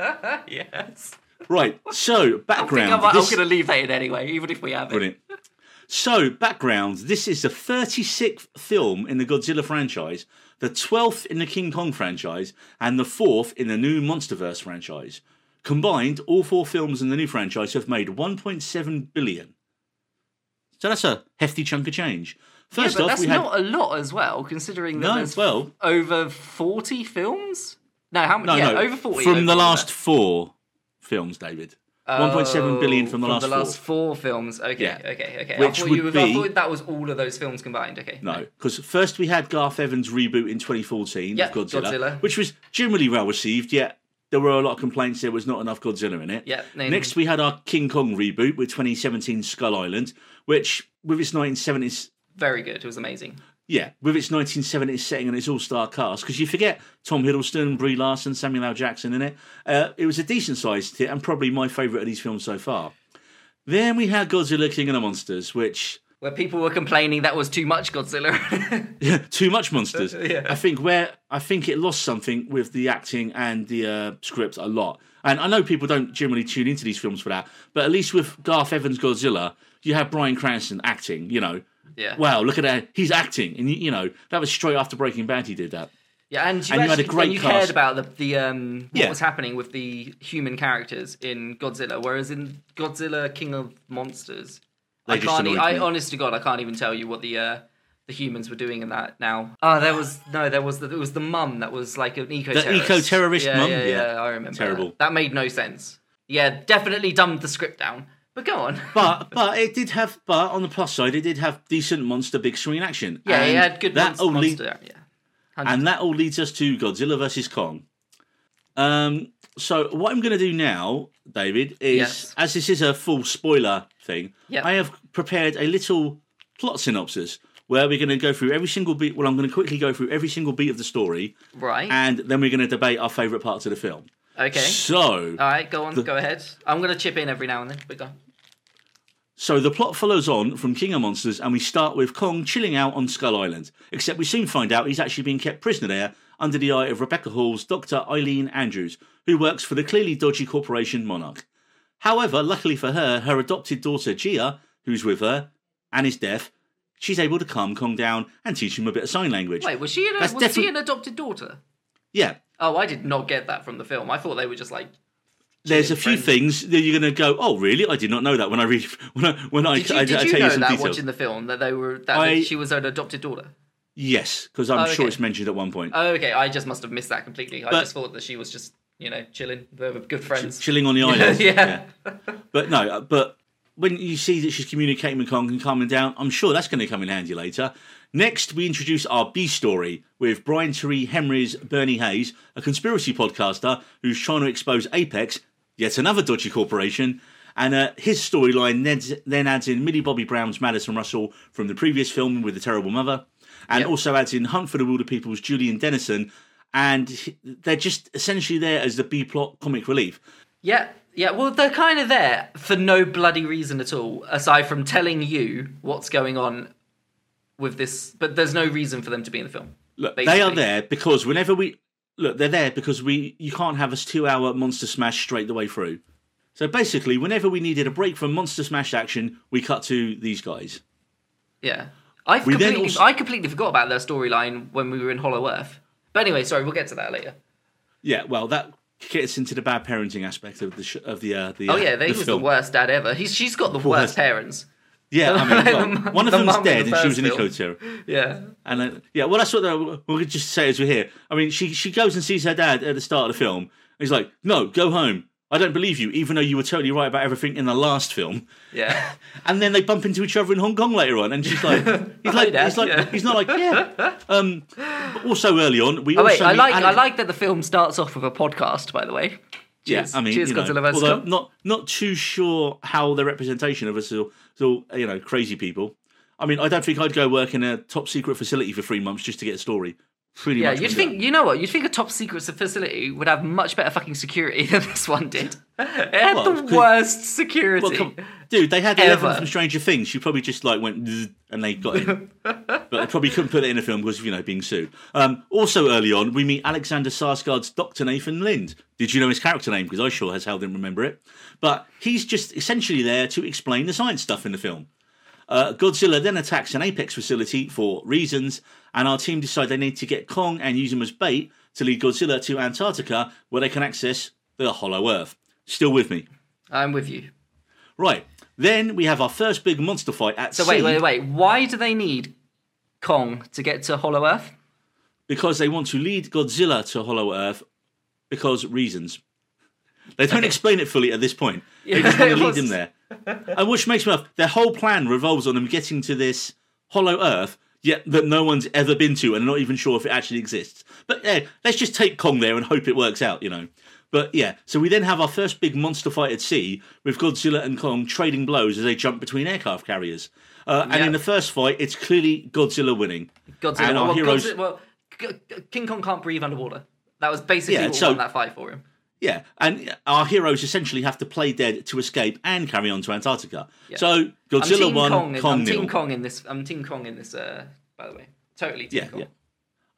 [SPEAKER 1] [LAUGHS]
[SPEAKER 2] yes.
[SPEAKER 1] Right, [LAUGHS] so, background.
[SPEAKER 2] I'm, I'm
[SPEAKER 1] this-
[SPEAKER 2] going to leave that in anyway, even if we have it.
[SPEAKER 1] Brilliant. So, background this is the 36th film in the Godzilla franchise, the 12th in the King Kong franchise, and the 4th in the new Monsterverse franchise. Combined, all four films in the new franchise have made 1.7 billion. So that's a hefty chunk of change.
[SPEAKER 2] Yeah,
[SPEAKER 1] First
[SPEAKER 2] but
[SPEAKER 1] off,
[SPEAKER 2] that's
[SPEAKER 1] we had
[SPEAKER 2] not a lot as well, considering that
[SPEAKER 1] No,
[SPEAKER 2] there's
[SPEAKER 1] well-
[SPEAKER 2] over 40 films? No, how many?
[SPEAKER 1] no,
[SPEAKER 2] yeah,
[SPEAKER 1] no,
[SPEAKER 2] over 40.
[SPEAKER 1] from the last
[SPEAKER 2] there.
[SPEAKER 1] four films, David. 1.7 billion from the oh, last
[SPEAKER 2] the
[SPEAKER 1] four.
[SPEAKER 2] last four films. Okay,
[SPEAKER 1] Yeah.
[SPEAKER 2] okay, okay.
[SPEAKER 1] Which
[SPEAKER 2] I thought you
[SPEAKER 1] would
[SPEAKER 2] were,
[SPEAKER 1] be-
[SPEAKER 2] that was all of those films combined. Okay.
[SPEAKER 1] No, because first we had Garth Evans' reboot in 2014
[SPEAKER 2] Yeah,
[SPEAKER 1] of Godzilla,
[SPEAKER 2] Godzilla.
[SPEAKER 1] which was generally well received, yet there were a lot of complaints there was not enough Godzilla in it.
[SPEAKER 2] Yeah, no,
[SPEAKER 1] Next we had our King Kong reboot with 2017 Skull Island, which with its 1970s,
[SPEAKER 2] Very good. It was amazing.
[SPEAKER 1] Yeah, with its 1970s setting and its all-star cast, because you forget Tom Hiddleston, Brie Larson, Samuel L. Jackson in it. Uh, it was a decent-sized hit and probably my favourite of these films so far. Then we had Godzilla King of the Monsters, which
[SPEAKER 2] Where people were complaining that was too much Godzilla. [LAUGHS]
[SPEAKER 1] too much monsters. [LAUGHS]
[SPEAKER 2] Yeah.
[SPEAKER 1] I think where I think it lost something with the acting and the uh, script a lot. And I know people don't generally tune into these films for that, but at least with Garth Evans' Godzilla, you have Bryan Cranston acting. You know,
[SPEAKER 2] yeah.
[SPEAKER 1] wow, look at that, he's acting, and you, know that was straight after Breaking Bad. He did that.
[SPEAKER 2] Yeah, and you,
[SPEAKER 1] And you had a great
[SPEAKER 2] and you
[SPEAKER 1] cast.
[SPEAKER 2] cared about the the um what
[SPEAKER 1] Yeah.
[SPEAKER 2] was happening with the human characters in Godzilla, whereas in Godzilla King of Monsters,
[SPEAKER 1] They
[SPEAKER 2] I can't. e- I honest to God, I can't even tell you what the uh the humans were doing in that now. Oh, there was no, there was the it was the mum that was like an eco terrorist.
[SPEAKER 1] eco-terrorist
[SPEAKER 2] yeah,
[SPEAKER 1] mum?
[SPEAKER 2] Yeah,
[SPEAKER 1] Yeah.
[SPEAKER 2] yeah, I remember.
[SPEAKER 1] Terrible.
[SPEAKER 2] That. that made no sense. Yeah, definitely dumbed the script down. But go on.
[SPEAKER 1] But [LAUGHS] but it did have. But on the plus side, it did have decent monster big screen action.
[SPEAKER 2] yeah,
[SPEAKER 1] And
[SPEAKER 2] had good
[SPEAKER 1] that
[SPEAKER 2] monster.
[SPEAKER 1] all lead-
[SPEAKER 2] monster yeah.
[SPEAKER 1] and that all leads us to Godzilla versus Kong. Um, so what I'm going to do now, David, is
[SPEAKER 2] Yes.
[SPEAKER 1] as this is a full spoiler thing,
[SPEAKER 2] Yep.
[SPEAKER 1] I have prepared a little plot synopsis where we're going to go through every single beat. Well, I'm going to quickly go through every single beat of the story,
[SPEAKER 2] Right.
[SPEAKER 1] and then we're going to debate our favourite parts of the film.
[SPEAKER 2] okay.
[SPEAKER 1] So,
[SPEAKER 2] All right, go on, go ahead. I'm gonna chip in every now and then, but go.
[SPEAKER 1] So the plot follows on from King of Monsters, and we start with Kong chilling out on Skull Island. Except we soon find out he's actually being kept prisoner there under the eye of Rebecca Hall's Dr. Eileen Andrews, who works for the clearly dodgy corporation Monarch. However, luckily for her, her adopted daughter Gia, who's with her and is deaf, she's able to calm Kong down and teach him a bit of sign language.
[SPEAKER 2] Wait, was she an, was she an adopted daughter?
[SPEAKER 1] Yeah,
[SPEAKER 2] Oh, I did not get that from the film. I thought they were just like.
[SPEAKER 1] There's a few
[SPEAKER 2] friends.
[SPEAKER 1] things that you're going to go, oh, really? I did not know that when I read [LAUGHS] when I when I,
[SPEAKER 2] Did you,
[SPEAKER 1] I,
[SPEAKER 2] did
[SPEAKER 1] I
[SPEAKER 2] you
[SPEAKER 1] tell
[SPEAKER 2] know
[SPEAKER 1] you some
[SPEAKER 2] that
[SPEAKER 1] details.
[SPEAKER 2] watching the film that they were that
[SPEAKER 1] I-
[SPEAKER 2] she was an adopted daughter?
[SPEAKER 1] Yes, because I'm
[SPEAKER 2] Oh,
[SPEAKER 1] sure it's mentioned at one point.
[SPEAKER 2] Oh, okay. I just must have missed that completely. I just thought that she was just you know chilling. They were good friends.
[SPEAKER 1] chilling on the [LAUGHS] island. [LAUGHS]
[SPEAKER 2] yeah.
[SPEAKER 1] But no, uh, but when you see that she's communicating with Kong and calming down, I'm sure that's going to come in handy later. Next, we introduce our B story with Brian Tyree Henry's Bernie Hayes, a conspiracy podcaster who's trying to expose Apex, yet another dodgy corporation. And uh, his storyline then- then adds in Millie Bobby Brown's Madison Russell from the previous film with the terrible mother, and
[SPEAKER 2] Yep.
[SPEAKER 1] also adds in Hunt for the Wilderpeople's Julian Dennison. And they're just essentially there as the B plot comic relief.
[SPEAKER 2] Yeah, yeah. Well, they're kind of there for no bloody reason at all, aside from telling you what's going on with this. But there's no reason for them to be in the film.
[SPEAKER 1] Look, they are there because whenever we look, they're there because we you can't have a two-hour Monster Smash straight the way through. So basically, whenever we needed a break from Monster Smash action, we cut to these guys.
[SPEAKER 2] Yeah, I
[SPEAKER 1] We then
[SPEAKER 2] completely,
[SPEAKER 1] also-
[SPEAKER 2] I completely forgot about their storyline when we were in Hollow Earth. But anyway, sorry, we'll get to that later.
[SPEAKER 1] Yeah, well, that gets into the bad parenting aspect of the sh- of the uh, the.
[SPEAKER 2] Oh
[SPEAKER 1] uh,
[SPEAKER 2] yeah,
[SPEAKER 1] the
[SPEAKER 2] they was the worst dad ever. He's she's got the [LAUGHS] worst,
[SPEAKER 1] Worst.
[SPEAKER 2] parents.
[SPEAKER 1] Yeah, I mean, [LAUGHS] well,
[SPEAKER 2] mum-
[SPEAKER 1] one of
[SPEAKER 2] the
[SPEAKER 1] them's dead,
[SPEAKER 2] the
[SPEAKER 1] and she was eco
[SPEAKER 2] film.
[SPEAKER 1] terror.
[SPEAKER 2] Yeah,
[SPEAKER 1] And uh, yeah, well, that's what we could just say as we're here. I mean, she she goes and sees her dad at the start of the film. And he's like, "No, go home. I don't believe you, even though you were totally right about everything in the last film."
[SPEAKER 2] yeah. [LAUGHS]
[SPEAKER 1] And then they bump into each other in Hong Kong later on, and she's like, [LAUGHS] "He's like, he's like,
[SPEAKER 2] yeah.
[SPEAKER 1] he's not like, yeah." Um, also early on, we
[SPEAKER 2] Oh wait, I like I like that the film starts off with a podcast. By the way, cheers.
[SPEAKER 1] Yeah, I mean,
[SPEAKER 2] cheers,
[SPEAKER 1] you know,
[SPEAKER 2] Godzilla vs.
[SPEAKER 1] although
[SPEAKER 2] Kong.
[SPEAKER 1] not not too sure how the representation of us is all, is all you know crazy people. I mean, I don't think I'd go work in a top secret facility for three months just to get a story. Pretty
[SPEAKER 2] Yeah,
[SPEAKER 1] much.
[SPEAKER 2] you'd think you know what? You'd think a top secret facility would have much better fucking security [LAUGHS] than this one did. It had
[SPEAKER 1] Well,
[SPEAKER 2] the worst security.
[SPEAKER 1] Well, come, dude, they had Eleven
[SPEAKER 2] Ever.
[SPEAKER 1] from Stranger Things. She probably just like went and they got in, [LAUGHS] but they probably couldn't put it in a film because of, you know being sued. Um, also, early on, we meet Alexander Skarsgård's Doctor Nathan Lind. Did you know his character name? Because I sure as hell didn't remember it. But he's just essentially there to explain the science stuff in the film. Uh, Godzilla then attacks an Apex facility for reasons, and our team decide they need to get Kong and use him as bait to lead Godzilla to Antarctica, where they can access the Hollow Earth. Still with me?
[SPEAKER 2] I'm with you.
[SPEAKER 1] Right. Then we have our first big monster fight at
[SPEAKER 2] So
[SPEAKER 1] sea
[SPEAKER 2] wait, wait, wait. Why do they need Kong to get to Hollow Earth?
[SPEAKER 1] because they want to lead Godzilla to Hollow Earth because reasons. They don't
[SPEAKER 2] Okay.
[SPEAKER 1] explain it fully at this point. They just [LAUGHS] want to lead him there. And which makes me laugh. Their whole plan revolves on them getting to this Hollow Earth, yet that no one's ever been to and not even sure if it actually exists. But yeah, let's just take Kong there and hope it works out, you know. But yeah, so we then have our first big monster fight at sea with Godzilla and Kong trading blows as they jump between aircraft carriers. Uh, And in the first fight, it's clearly Godzilla winning.
[SPEAKER 2] Godzilla.
[SPEAKER 1] And our
[SPEAKER 2] well,
[SPEAKER 1] heroes-
[SPEAKER 2] Godzilla- well, King Kong can't breathe underwater. That was basically
[SPEAKER 1] Yeah,
[SPEAKER 2] what
[SPEAKER 1] so-
[SPEAKER 2] won that fight for him.
[SPEAKER 1] Yeah, and our heroes essentially have to play dead to escape and carry on to Antarctica. So
[SPEAKER 2] I'm
[SPEAKER 1] Godzilla
[SPEAKER 2] Team
[SPEAKER 1] won,
[SPEAKER 2] Kong.
[SPEAKER 1] Kong,
[SPEAKER 2] I'm
[SPEAKER 1] nil.
[SPEAKER 2] Team Kong in this. I'm Team Kong in this. Uh, by the way, totally Team
[SPEAKER 1] Yeah,
[SPEAKER 2] Kong.
[SPEAKER 1] yeah.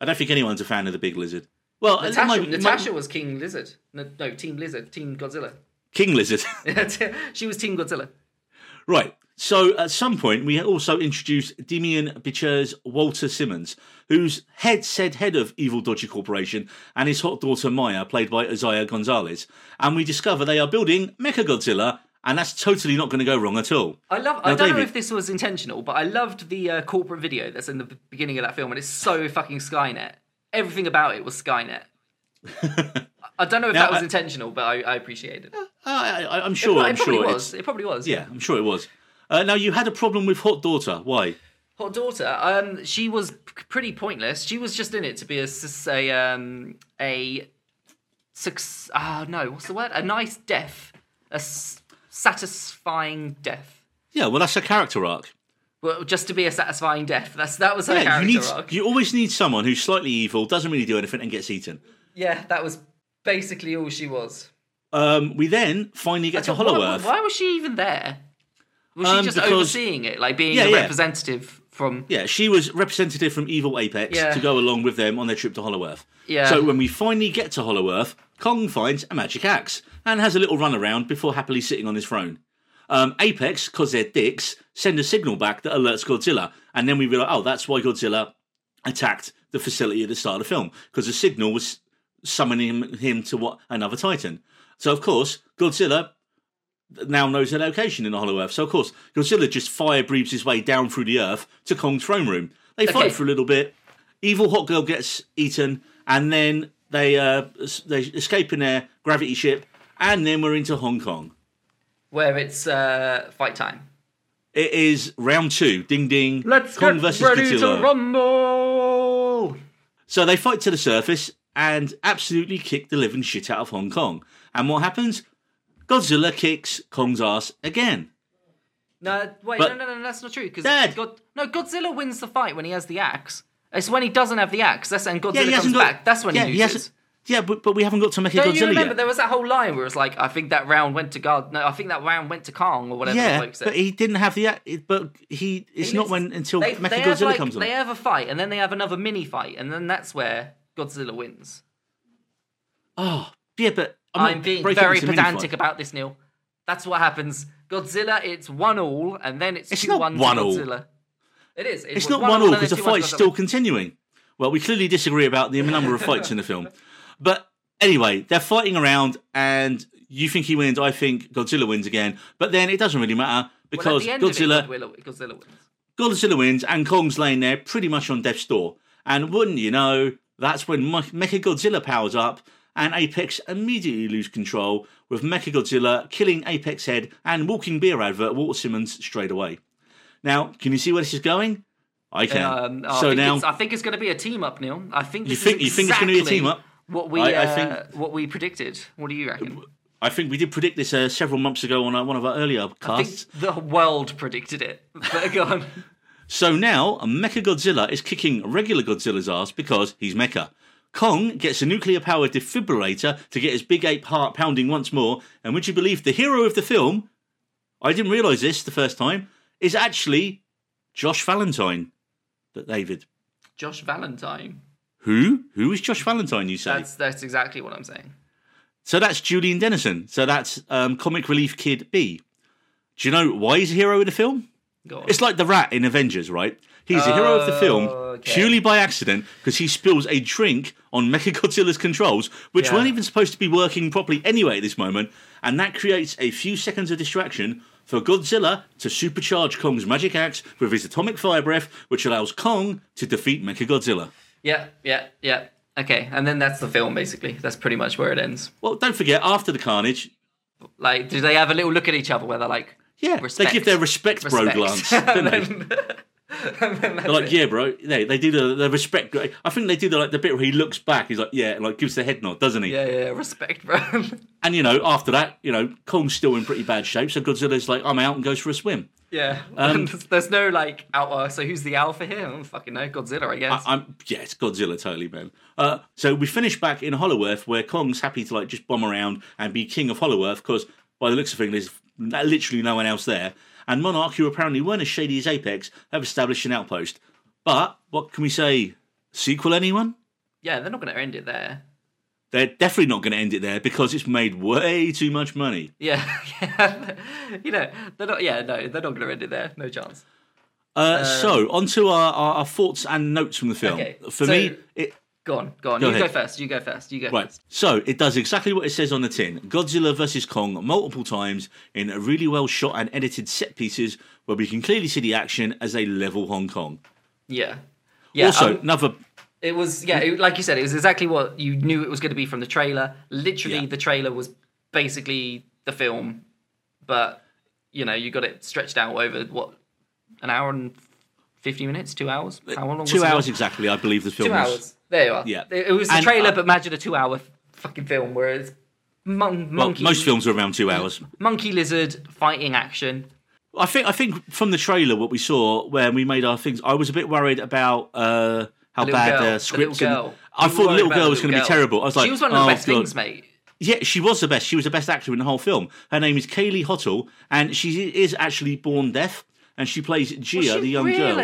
[SPEAKER 1] I don't think anyone's a fan of the big lizard. Well,
[SPEAKER 2] Natasha,
[SPEAKER 1] might- might-
[SPEAKER 2] was King Lizard. No, no, Team Lizard. Team Godzilla.
[SPEAKER 1] King lizard. [LAUGHS]
[SPEAKER 2] she was Team Godzilla.
[SPEAKER 1] Right. So at some point, we also introduced Demian Bichir's Walter Simmons, who's head said head of Evil Dodgy Corporation, and his hot daughter Maya, played by Eiza Gonzalez. And we discover they are building Mecha Godzilla, and that's totally not going to go wrong at all.
[SPEAKER 2] I love. I
[SPEAKER 1] Now,
[SPEAKER 2] don't know if this was intentional, but I loved the uh, corporate video that's in the beginning of that film, and it's so fucking Skynet. Everything about it was Skynet. [LAUGHS] I- don't know if
[SPEAKER 1] Now,
[SPEAKER 2] that was
[SPEAKER 1] I-
[SPEAKER 2] intentional, but I, I appreciate it.
[SPEAKER 1] I, I, I'm
[SPEAKER 2] it,
[SPEAKER 1] sure. I'm
[SPEAKER 2] it probably
[SPEAKER 1] sure.
[SPEAKER 2] was.
[SPEAKER 1] it's-
[SPEAKER 2] It probably was.
[SPEAKER 1] Yeah, I'm sure it was. Uh, now you had a problem with Hot Daughter. Why?
[SPEAKER 2] Hot daughter. Um, she was pretty pointless. She was just in it to be a a um a suc- ah no, what's the word? A nice death, a s- satisfying death.
[SPEAKER 1] Yeah, well, that's a character arc.
[SPEAKER 2] Well, just to be a satisfying death. That's that was her
[SPEAKER 1] Yeah, you
[SPEAKER 2] character
[SPEAKER 1] need.
[SPEAKER 2] arc.
[SPEAKER 1] You always need someone who's slightly evil, doesn't really do anything, and gets eaten.
[SPEAKER 2] Yeah, that was basically all she was.
[SPEAKER 1] Um, we then finally get to Hollow
[SPEAKER 2] why,
[SPEAKER 1] Earth.
[SPEAKER 2] why was she even there? Was she
[SPEAKER 1] Um,
[SPEAKER 2] just
[SPEAKER 1] because-
[SPEAKER 2] overseeing it, like being
[SPEAKER 1] Yeah,
[SPEAKER 2] a
[SPEAKER 1] yeah.
[SPEAKER 2] representative from?
[SPEAKER 1] Yeah, she was representative from Evil Apex
[SPEAKER 2] Yeah.
[SPEAKER 1] to go along with them on their trip to Hollow Earth.
[SPEAKER 2] Yeah.
[SPEAKER 1] So when we finally get to Hollow Earth, Kong finds a magic axe and has a little run around before happily sitting on his throne. Um, Apex, because they're dicks, send a signal back that alerts Godzilla, and then we realize, oh, that's why Godzilla attacked the facility at the start of the film because the signal was summoning him, him to what another Titan. So of course, Godzilla now knows their location in the Hollow Earth. So of course, Godzilla just fire breathes his way down through the Earth to Kong's throne room. They
[SPEAKER 2] Okay.
[SPEAKER 1] fight for a little bit. Evil Hot Girl gets eaten, and then they uh, they escape in their gravity ship, and then we're into Hong Kong.
[SPEAKER 2] where it's uh, fight time.
[SPEAKER 1] It is round two. Ding ding.
[SPEAKER 2] Let's
[SPEAKER 1] Kong
[SPEAKER 2] get
[SPEAKER 1] versus
[SPEAKER 2] ready
[SPEAKER 1] Godzilla.
[SPEAKER 2] to rumble.
[SPEAKER 1] So they fight to the surface and absolutely kick the living shit out of Hong Kong. And what happens? Godzilla kicks Kong's ass again.
[SPEAKER 2] No, wait,
[SPEAKER 1] But-
[SPEAKER 2] no, no, no, that's not true. Because God, no, Godzilla wins the fight when he has the axe. It's when he doesn't have the axe. That's and Godzilla
[SPEAKER 1] Yeah,
[SPEAKER 2] comes
[SPEAKER 1] got.
[SPEAKER 2] back. That's when
[SPEAKER 1] yeah,
[SPEAKER 2] he loses.
[SPEAKER 1] hasn't. Yeah, but, but we haven't got to Mecha
[SPEAKER 2] Don't
[SPEAKER 1] Godzilla
[SPEAKER 2] you remember
[SPEAKER 1] yet.
[SPEAKER 2] there was that whole line where it was like, I think that round went to God. No, I think that round went to Kong or whatever
[SPEAKER 1] yeah, but he didn't have the. But he. It's
[SPEAKER 2] He
[SPEAKER 1] not when until
[SPEAKER 2] they,
[SPEAKER 1] Mecha
[SPEAKER 2] they have,
[SPEAKER 1] Godzilla
[SPEAKER 2] like,
[SPEAKER 1] comes on.
[SPEAKER 2] They have a fight and then they have another mini fight and then that's where Godzilla wins.
[SPEAKER 1] Oh, yeah, but I'm,
[SPEAKER 2] I'm, being very
[SPEAKER 1] it
[SPEAKER 2] pedantic about this, Neil. That's what happens. Godzilla, it's one all, and then it's,
[SPEAKER 1] It's
[SPEAKER 2] two
[SPEAKER 1] not
[SPEAKER 2] one
[SPEAKER 1] one all.
[SPEAKER 2] Godzilla. It is.
[SPEAKER 1] It's not one all
[SPEAKER 2] and
[SPEAKER 1] because the
[SPEAKER 2] then 2-1 to
[SPEAKER 1] fight's still continuing. Well, we clearly disagree about the number of fights in the film, but anyway, they're fighting around, and you think he wins. I think Godzilla wins again, but then it doesn't really matter because
[SPEAKER 2] the end of it,
[SPEAKER 1] Godzilla
[SPEAKER 2] Godzilla, Godzilla wins.
[SPEAKER 1] Godzilla wins, and Kong's laying there pretty much on death's door. And wouldn't you know, that's when Me- Mecha Godzilla powers up, and Apex immediately lose control, with Mecha Godzilla killing Apex Head and Walking Beer advert Walter Simmons straight away. Now, can you see where this is going? I can.
[SPEAKER 2] Um, I
[SPEAKER 1] so
[SPEAKER 2] think
[SPEAKER 1] now,
[SPEAKER 2] it's- I think it's going to be a team up, Neil. I think
[SPEAKER 1] You think- you think it's gonna be a team up?
[SPEAKER 2] What we,
[SPEAKER 1] I- I
[SPEAKER 2] uh,
[SPEAKER 1] think-
[SPEAKER 2] what we predicted. What do you reckon?
[SPEAKER 1] I think we did predict this uh, several months ago on uh, one of our earlier
[SPEAKER 2] I
[SPEAKER 1] casts.
[SPEAKER 2] think the world predicted it. But go on. [LAUGHS]
[SPEAKER 1] So now, Mecha Godzilla is kicking regular Godzilla's ass because he's Mecha. Kong gets a nuclear powered defibrillator to get his big ape heart pounding once more, and would you believe the hero of the film, I didn't realise this the first time, is actually Josh Valentine. But David.
[SPEAKER 2] Josh Valentine.
[SPEAKER 1] Who? Who is Josh Valentine, you say?
[SPEAKER 2] That's that's exactly what I'm saying.
[SPEAKER 1] So that's Julian Dennison. So that's um, Comic Relief Kid B. Do you know why he's a hero in the film? It's like the rat in Avengers, right? He's a hero of the film oh,
[SPEAKER 2] Okay.
[SPEAKER 1] purely by accident because he spills a drink on Mechagodzilla's controls, which
[SPEAKER 2] Yeah.
[SPEAKER 1] weren't even supposed to be working properly anyway at this moment, and that creates a few seconds of distraction for Godzilla to supercharge Kong's magic axe with his atomic fire breath, which allows Kong to defeat Mechagodzilla.
[SPEAKER 2] Yeah, yeah, yeah. Okay, and then that's the film basically. That's pretty much where it ends.
[SPEAKER 1] Well, don't forget, after the carnage,
[SPEAKER 2] Like, do they have a little look at each other where they're like,
[SPEAKER 1] yeah,
[SPEAKER 2] Respect.
[SPEAKER 1] they give their respect, bro glance, [LAUGHS] don't they?
[SPEAKER 2] and then, and then that's
[SPEAKER 1] They're like, yeah, bro. They they do the, the respect. I think they do the like the bit where he looks back. He's like, yeah, and, like gives the head nod, doesn't he?
[SPEAKER 2] yeah, yeah, respect, bro. [LAUGHS]
[SPEAKER 1] And you know, after that, you know, Kong's still in pretty bad shape. So Godzilla's like, I'm out and goes for a swim.
[SPEAKER 2] yeah.
[SPEAKER 1] Um, [LAUGHS]
[SPEAKER 2] And there's no like alpha. So who's the alpha here? I don't fucking know. Godzilla, I guess.
[SPEAKER 1] I, I'm yeah, it's Godzilla totally, man. Uh, so we finish back in Hollow Earth where Kong's happy to like just bomb around and be king of Hollow Earth because by the looks of things, literally no one else there. And Monarch, who apparently weren't as shady as Apex, have established an outpost. But what can we say? Sequel, anyone?
[SPEAKER 2] yeah, they're not going to end it there.
[SPEAKER 1] They're definitely not going to end it there because it's made way too much money.
[SPEAKER 2] Yeah, [LAUGHS] yeah. you know, they're not. Yeah, no, they're not going to end it there. No chance.
[SPEAKER 1] Uh, so, on to our, our, our thoughts and notes from the film.
[SPEAKER 2] Okay,
[SPEAKER 1] For
[SPEAKER 2] so-
[SPEAKER 1] me, it,
[SPEAKER 2] Go on, go on.
[SPEAKER 1] Go
[SPEAKER 2] you go
[SPEAKER 1] ahead.
[SPEAKER 2] first. You go first. You go
[SPEAKER 1] Right.
[SPEAKER 2] first.
[SPEAKER 1] So it does exactly what it says on the tin. Godzilla versus Kong multiple times in a really well shot and edited set pieces where we can clearly see the action as they level Hong Kong.
[SPEAKER 2] Yeah. Yeah.
[SPEAKER 1] also,
[SPEAKER 2] um,
[SPEAKER 1] another
[SPEAKER 2] It was yeah, it, like you said, it was exactly what you knew it was going to be from the trailer. Literally,
[SPEAKER 1] Yeah.
[SPEAKER 2] the trailer was basically the film, but you know, you got it stretched out over what an hour and fifty minutes, two hours. How long? was
[SPEAKER 1] two hours exactly, I believe the film
[SPEAKER 2] Two
[SPEAKER 1] was.
[SPEAKER 2] hours. There you are.
[SPEAKER 1] Yeah.
[SPEAKER 2] It, was the
[SPEAKER 1] And,
[SPEAKER 2] trailer,
[SPEAKER 1] uh,
[SPEAKER 2] but imagine a two-hour fucking film where it's mon-
[SPEAKER 1] Well,
[SPEAKER 2] monkey,
[SPEAKER 1] most films are around two hours.
[SPEAKER 2] monkey lizard fighting action.
[SPEAKER 1] I think I think from the trailer, what we saw when we made our things, I was a bit worried about uh, how
[SPEAKER 2] little
[SPEAKER 1] bad
[SPEAKER 2] girl,
[SPEAKER 1] the
[SPEAKER 2] the
[SPEAKER 1] scripts.
[SPEAKER 2] little
[SPEAKER 1] and-
[SPEAKER 2] girl.
[SPEAKER 1] I
[SPEAKER 2] You
[SPEAKER 1] thought the
[SPEAKER 2] worried
[SPEAKER 1] little
[SPEAKER 2] about
[SPEAKER 1] girl was going to
[SPEAKER 2] little
[SPEAKER 1] be
[SPEAKER 2] girl.
[SPEAKER 1] terrible. I was like,
[SPEAKER 2] she was one of the
[SPEAKER 1] oh,
[SPEAKER 2] best
[SPEAKER 1] God.
[SPEAKER 2] things, mate.
[SPEAKER 1] Yeah, she was the best. She was the best actor in the whole film. Her name is Kaylee Hottle, and she is actually born deaf, and she plays Gia,
[SPEAKER 2] she
[SPEAKER 1] the young girl.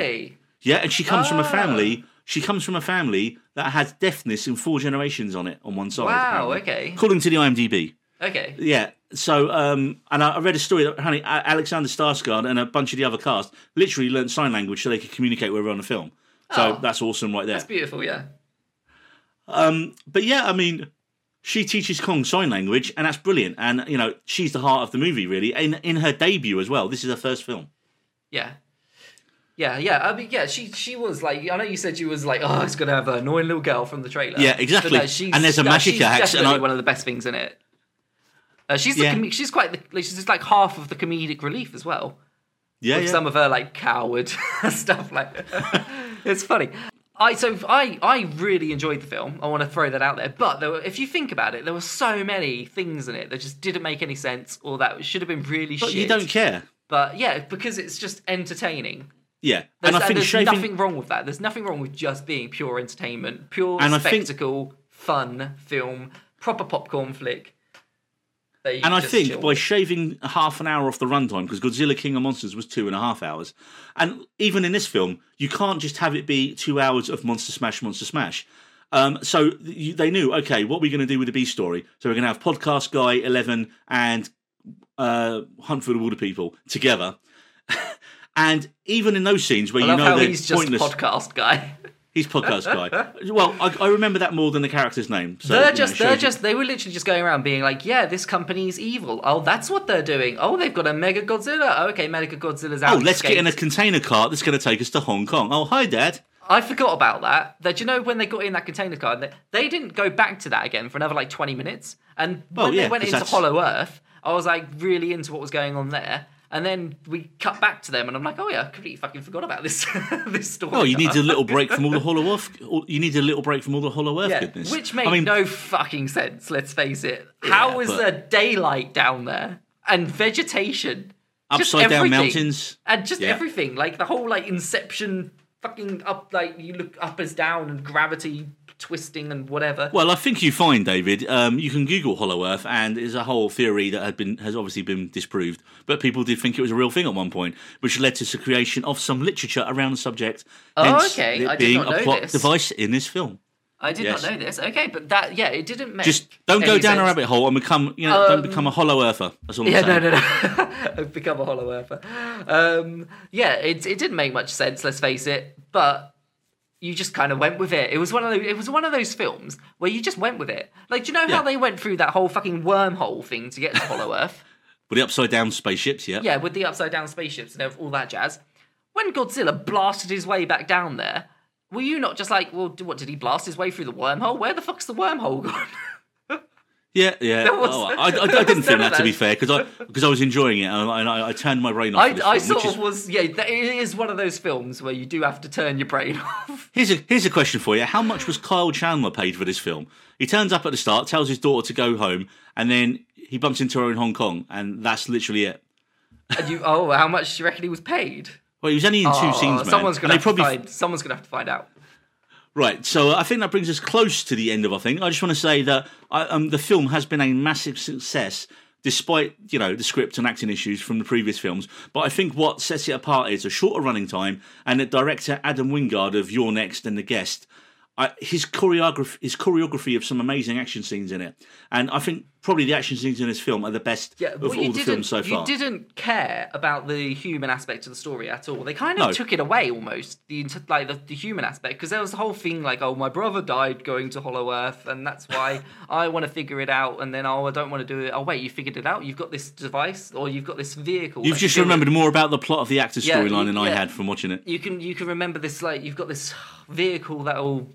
[SPEAKER 1] Yeah, and she comes from a
[SPEAKER 2] Ah.
[SPEAKER 1] family. She comes from a family that has deafness in four generations on it on one side.
[SPEAKER 2] Wow.
[SPEAKER 1] apparently.
[SPEAKER 2] Okay.
[SPEAKER 1] According to the IMDb.
[SPEAKER 2] Okay.
[SPEAKER 1] Yeah. So, um, and I I read a story that honey, Alexander Skarsgård and a bunch of the other cast literally learned sign language so they could communicate with her on the film. So
[SPEAKER 2] Oh.
[SPEAKER 1] that's awesome right there.
[SPEAKER 2] That's beautiful. Yeah.
[SPEAKER 1] Um, But yeah, I mean, she teaches Kong sign language, and that's brilliant. And you know, she's the heart of the movie, really. In in her debut as well. This is her first film.
[SPEAKER 2] Yeah. Yeah, yeah. I mean, yeah. She she was like. I know you said she was like, oh, it's gonna have an annoying little girl from the trailer.
[SPEAKER 1] Yeah, exactly.
[SPEAKER 2] But no, she's,
[SPEAKER 1] And there's a
[SPEAKER 2] no,
[SPEAKER 1] magic
[SPEAKER 2] she's
[SPEAKER 1] axe, and I-
[SPEAKER 2] one of the best things in it. Uh, she's the com- she's quite the, like, she's just like half of the comedic relief as well.
[SPEAKER 1] Yeah,
[SPEAKER 2] with
[SPEAKER 1] yeah.
[SPEAKER 2] some of her like coward [LAUGHS] stuff like [LAUGHS] it's funny i so i i really enjoyed the film i want to throw that out there but there were, if you think about it there were so many things in it that just didn't make any sense or that should have been really
[SPEAKER 1] but
[SPEAKER 2] shit
[SPEAKER 1] you don't care.
[SPEAKER 2] But yeah because it's just entertaining
[SPEAKER 1] Yeah,
[SPEAKER 2] there's,
[SPEAKER 1] and I think
[SPEAKER 2] there's
[SPEAKER 1] shaving.
[SPEAKER 2] nothing wrong with that there's nothing wrong with just being pure entertainment pure
[SPEAKER 1] And I think-
[SPEAKER 2] spectacle fun film proper popcorn flick
[SPEAKER 1] And I think
[SPEAKER 2] chill.
[SPEAKER 1] by shaving half an hour off the runtime, because Godzilla King of Monsters was two and a half hours, and even in this film, you can't just have it be two hours of Monster Smash, Monster Smash. Um, so they knew, okay, what are we going to do with the B story? So we're going to have Podcast Guy, Eleven, and uh, Hunt for the Wilderpeople together. [LAUGHS] and even in those scenes where
[SPEAKER 2] I
[SPEAKER 1] you know they're
[SPEAKER 2] he's just podcast guy [LAUGHS]
[SPEAKER 1] he's Podcast Guy. [LAUGHS] well, I, I remember that more than the character's name. So,
[SPEAKER 2] they're
[SPEAKER 1] you know,
[SPEAKER 2] just they're
[SPEAKER 1] you-
[SPEAKER 2] just they were literally just going around being like, yeah, this company's evil. Oh, that's what they're doing. Oh, they've got a Mecha Godzilla. Oh, okay, Mecha Godzilla's out.
[SPEAKER 1] Oh, let's get in a container cart that's going to take us to Hong Kong. Oh, hi, Dad.
[SPEAKER 2] I forgot about that. That you know when they got in that container car, they, they didn't go back to that again for another like twenty minutes. And when
[SPEAKER 1] Oh, yeah,
[SPEAKER 2] they went into
[SPEAKER 1] that's-
[SPEAKER 2] Hollow Earth, I was like really into what was going on there. And then we cut back to them, and I'm like, oh yeah, I completely fucking forgot about this [LAUGHS] this story.
[SPEAKER 1] Oh, you need a little break from all the [LAUGHS] Hollow Earth. You need a little break from all the Hollow Earth
[SPEAKER 2] Yeah,
[SPEAKER 1] goodness.
[SPEAKER 2] which made
[SPEAKER 1] I mean,
[SPEAKER 2] no fucking sense. Let's face it. How is
[SPEAKER 1] but-
[SPEAKER 2] there daylight down there and vegetation? Just
[SPEAKER 1] upside down mountains.
[SPEAKER 2] and just
[SPEAKER 1] Yeah.
[SPEAKER 2] everything, like the whole like Inception, fucking up, like you look up as down and gravity twisting and whatever.
[SPEAKER 1] Well, I think you find David. Um, you can Google Hollow Earth, and there's a whole theory that had been has obviously been disproved, but people did think it was a real thing at one point, which led to the creation of some literature around the subject.
[SPEAKER 2] Oh, okay.
[SPEAKER 1] it
[SPEAKER 2] I did
[SPEAKER 1] being
[SPEAKER 2] not
[SPEAKER 1] a
[SPEAKER 2] know
[SPEAKER 1] plot
[SPEAKER 2] this.
[SPEAKER 1] device in this film.
[SPEAKER 2] I did
[SPEAKER 1] yes.
[SPEAKER 2] not know this. Okay, but that yeah, it didn't make.
[SPEAKER 1] Just don't go down a rabbit hole and become you know don't become a Hollow Earther. That's all I'm
[SPEAKER 2] Yeah,
[SPEAKER 1] saying.
[SPEAKER 2] no, no, no. [LAUGHS] Become a hollow earther. Um, yeah, it it didn't make much sense. Let's face it, but you just kind of went with it. It was one of those, it was one of those films where you just went with it. Like, do you know how
[SPEAKER 1] Yeah.
[SPEAKER 2] they went through that whole fucking wormhole thing to get to Hollow [LAUGHS] Earth?
[SPEAKER 1] With the upside down spaceships, yeah.
[SPEAKER 2] yeah, with the upside down spaceships and all that jazz. When Godzilla blasted his way back down there, were you not just like, well, what did he blast his way through the wormhole? Where the fuck's the wormhole gone? [LAUGHS]
[SPEAKER 1] Yeah, yeah. Oh, I, [LAUGHS] I, I didn't think that to be fair because I because I was enjoying it and I, and I, I turned my brain off.
[SPEAKER 2] I,
[SPEAKER 1] film,
[SPEAKER 2] sort of
[SPEAKER 1] is-
[SPEAKER 2] was, yeah, it is one of those films where you do have to turn your brain [LAUGHS] off.
[SPEAKER 1] Here's a here's a question for you: How much was Kyle Chandler paid for this film? He turns up at the start, tells his daughter to go home, and then he bumps into her in Hong Kong, and that's literally it.
[SPEAKER 2] And you, oh, how much do you reckon he was paid?
[SPEAKER 1] Well, he was only in two
[SPEAKER 2] Oh,
[SPEAKER 1] scenes, man.
[SPEAKER 2] Someone's gonna have
[SPEAKER 1] probably
[SPEAKER 2] find. Someone's gonna have to find out.
[SPEAKER 1] Right. So I think that brings us close to the end of our thing. I just want to say that I, um, the film has been a massive success. Despite you know the script and acting issues from the previous films, but I think what sets it apart is a shorter running time and the director Adam Wingard of You're Next and The Guest I, his choreography, his choreography of some amazing action scenes in it, and I think probably the action scenes in this film are the best
[SPEAKER 2] Yeah,
[SPEAKER 1] of
[SPEAKER 2] well,
[SPEAKER 1] all the films so far.
[SPEAKER 2] you didn't care about the human aspect of the story at all. They kind of
[SPEAKER 1] No.
[SPEAKER 2] took it away almost the like the, the human aspect because there was the whole thing like, oh, my brother died going to Hollow Earth, and that's why [LAUGHS] I want to figure it out. And then oh, I don't want to do it. Oh, wait, you figured it out. You've got this device or you've got this vehicle.
[SPEAKER 1] You've just
[SPEAKER 2] do it.
[SPEAKER 1] remembered more about the plot of the actor's
[SPEAKER 2] Yeah,
[SPEAKER 1] storyline than I had from watching it.
[SPEAKER 2] you can you can remember this like you've got this vehicle that will